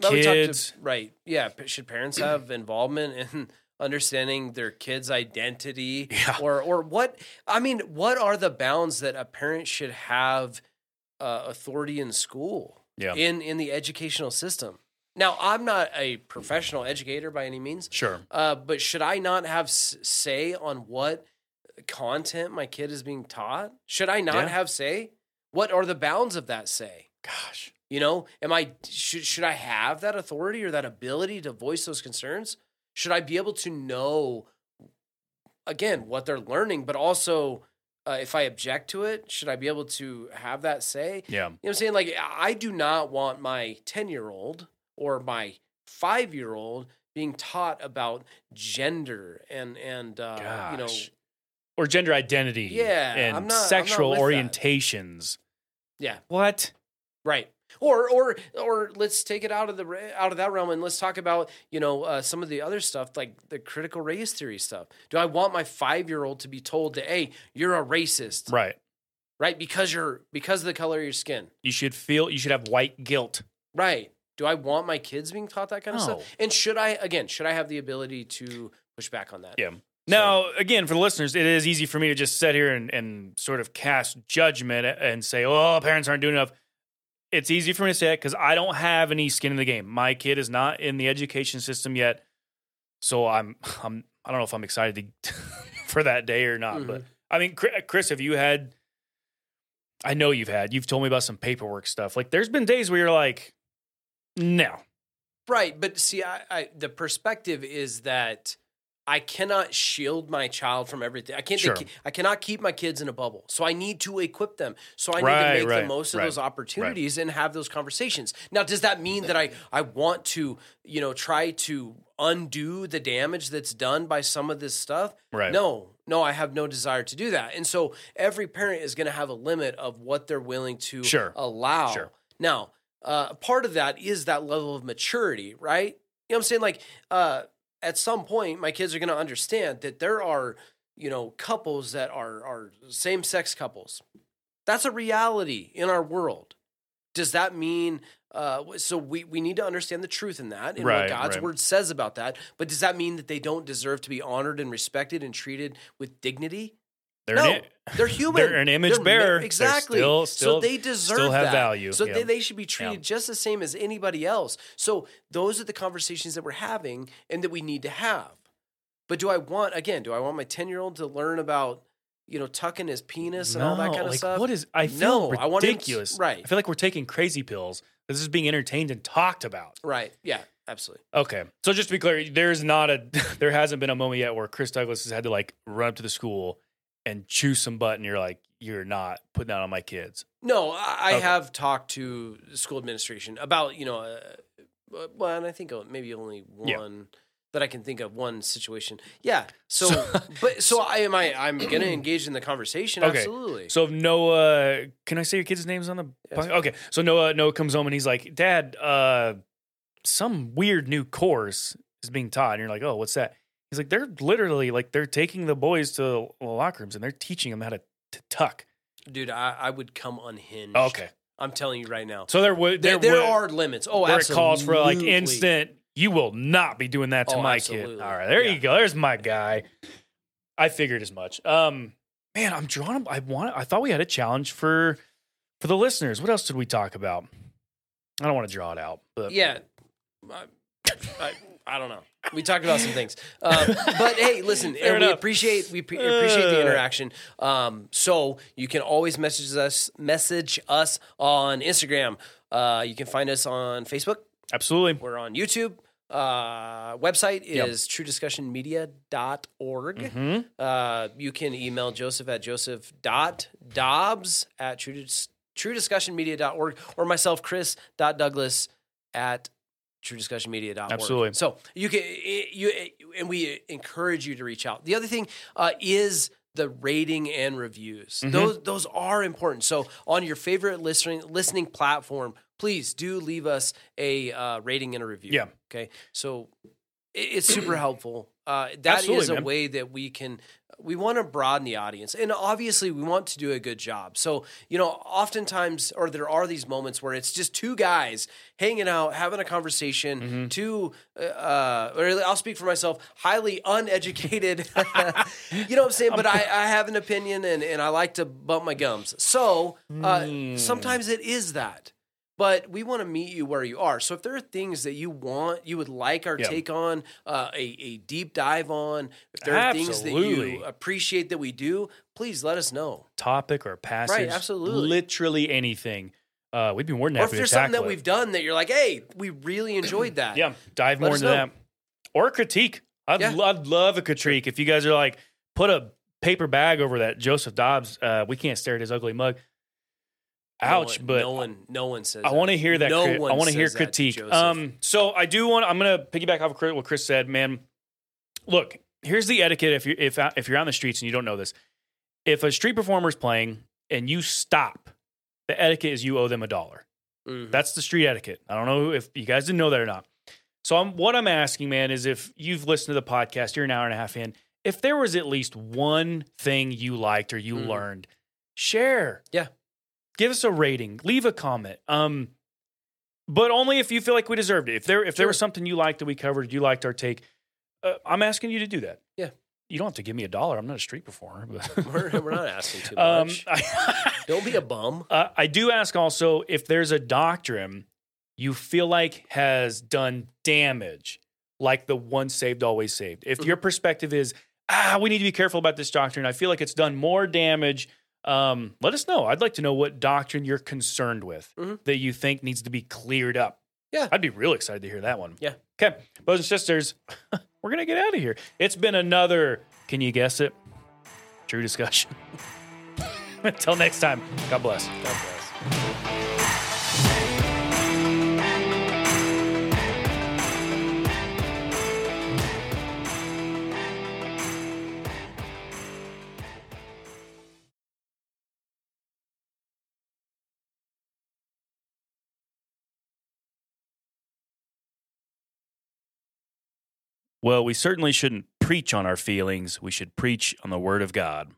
Well, we talked to- Kids. right? Yeah. Should parents have involvement in understanding their kid's identity, Yeah. or or what? I mean, what are the bounds that a parent should have uh, authority in school? Yeah. In in the educational system. Now, I'm not a professional educator by any means, Sure. uh, but should I not have s- say on what content my kid is being taught? Should I not Yeah. have say? What are the bounds of that say? Gosh. You know, am I should should I have that authority or that ability to voice those concerns? Should I be able to know again what they're learning, but also uh, if I object to it, should I be able to have that say? Yeah. You know what I'm saying? Like I do not want my 10-year-old or my 5-year-old being taught about gender and and uh, you know Or gender identity. Yeah, And not- sexual with that. orientations. yeah, What? Right. Or or or let's take it out of the out of that realm and let's talk about you know uh, some of the other stuff like the critical race theory stuff. Do I want my five year old to be told that hey you're a racist Right. right because you're because of the color of your skin You should feel. You should have white guilt. right? Do I want my kids being taught that kind of No. stuff? And should I again should I have the ability to push back on that? Yeah. Now, again, for the listeners, it is easy for me to just sit here and, and sort of cast judgment and say, "Oh, parents aren't doing enough." It's easy for me to say it because I don't have any skin in the game. My kid is not in the education system yet, so I'm I'm I don't know if I'm excited to, <laughs> for that day or not. But mm-hmm. I mean, Chris, have you had? I know you've had. You've told me about some paperwork stuff. Like, there's been days where you're like, "No, Right, but see, I, I the perspective is that I cannot shield my child from everything. I can't. Sure. I cannot keep my kids in a bubble. So I need to equip them. So I need Right, to make the most of right, those opportunities and have those conversations. Now, does that mean that I I want to you know try to undo the damage that's done by some of this stuff? Right. No, no, I have no desire to do that. And so every parent is going to have a limit of what they're willing to Sure. allow. Sure. Now, uh, part of that is that level of maturity, right? You know what I'm saying? Like, uh, at some point, my kids are going to understand that there are, you know, couples that are are same sex couples. That's a reality in our world. Does that mean? Uh, so we we need to understand the truth in that and Right, what God's right. word says about that. But does that mean that they don't deserve to be honored and respected and treated with dignity? They're no, an, they're <laughs> human. they're an image bearer. They're exactly. still- so they deserve still have that. value. So Yeah. they, they should be treated Yeah. just the same as anybody else. So those are the conversations that we're having and that we need to have. But do I want again? Do I want my ten year old to learn about you know tucking his penis and all that kind of like, stuff? What is? I feel No, I to- ridiculous. right. I feel like we're taking crazy pills. This is being entertained and talked about. right? Yeah, absolutely. Okay, so just to be clear, there's not a, <laughs> there hasn't been a moment yet where Chris Douglas has had to like run up to the school and chew some butt, and you're like, you're not putting that on my kids. No, I, Okay. have talked to the school administration about you know, uh, uh, well, and I think maybe only Yeah. one that I can think of one situation. Yeah. So, So- <laughs> but so I am I I'm gonna engage in the conversation. Okay. Absolutely. So if Noah, can I say your kid's names on the? Yes. Okay, so Noah Noah comes home and he's like, Dad, uh, some weird new course is being taught, and you're like, Oh, what's that? He's like, They're literally like they're taking the boys to the locker rooms and they're teaching them how to, to tuck. Dude, I, I would come unhinged. Okay, I'm telling you right now. so there would There, there, there would- are limits. Oh, where absolutely. it calls for like instant You will not be doing that to Oh, my absolutely. kid. All right, there Yeah. you go. There's my guy. I figured as much. Um, man, I'm drawn. I want. I thought we had a challenge for for the listeners. What else did we talk about? I don't want to draw it out, but Yeah. I, I, I don't know. We talked about some things, uh, but hey, listen, <laughs> and we enough. appreciate we pre- appreciate the Uh. interaction. Um, so you can always message us message us on Instagram. Uh, you can find us on Facebook. absolutely. We're on YouTube. Uh, website Yep. is truediscussionmedia.org. Mhm. Uh, you can email Joseph at joseph.dobbs at true, dis- truediscussionmedia.org or myself, chris.douglas at truediscussionmedia.org. Absolutely. So you can, you, and we encourage you to reach out. The other thing uh, is the rating and reviews. Mm-hmm. Those, those are important. So on your favorite listening, listening platform, please do leave us a uh, rating and a review. Yeah. Okay. So it- it's super helpful. Uh, that is Absolutely, a man. way that we can we want to broaden the audience and obviously we want to do a good job. So you know oftentimes or there are these moments where it's just two guys hanging out having a conversation Mm-hmm. two uh or i'll speak for myself highly uneducated. <laughs> You know what i'm saying? But I, I have an opinion and, and i like to bump my gums. So uh, Mm. sometimes it is that but we want to meet you where you are. So if there are things that you want, you would like our Yeah. take on, uh, a, a deep dive on, if there are things that you appreciate that we do, please let us know. Topic or passage, right? absolutely. literally anything. Uh, we'd be more than Or if there's something that it. we've done that you're like, hey, we really enjoyed that. Yeah, dive Let more into know. that. Or critique. I'd, Yeah. I'd love a critique. If you guys are like, put a paper bag over that Joseph Dobbs, uh, we can't stare at his ugly mug. No Ouch, one- but no one, no one says. I want to hear that. No crit- I want to hear that critique. Um, so I do want. I'm going to piggyback off of what Chris said. Man, look, here's the etiquette. If you if if you're on the streets and you don't know this, if a street performer is playing and you stop, the etiquette is you owe them a dollar. Mhm. That's the street etiquette. I don't know if you guys didn't know that or not. So I'm, what I'm asking, man, is if you've listened to the podcast, you're an hour and a half in. If there was at least one thing you liked or you Mhm. learned, share. Yeah. Give us a rating. Leave a comment. Um, but only if you feel like we deserved it. If there if there was something you liked that we covered, you liked our take, uh, I'm asking you to do that. Yeah. You don't have to give me a dollar. I'm not a street performer. But <laughs> we're, we're not asking too <laughs> um, much. I, <laughs> Don't be a bum. uh, I do ask also if there's a doctrine you feel like has done damage, like the once saved, always saved. If your perspective is, ah, we need to be careful about this doctrine, I feel like it's done more damage. Um, let us know. I'd like to know what doctrine you're concerned with Mhm. that you think needs to be cleared up. Yeah. I'd be real excited to hear that one. Yeah. Okay, brothers and sisters, <laughs> we're gonna get out of here. It's been another. Can you guess it? True discussion. <laughs> Until next time, God bless. God bless. Well, we certainly shouldn't preach on our feelings. We should preach on the Word of God.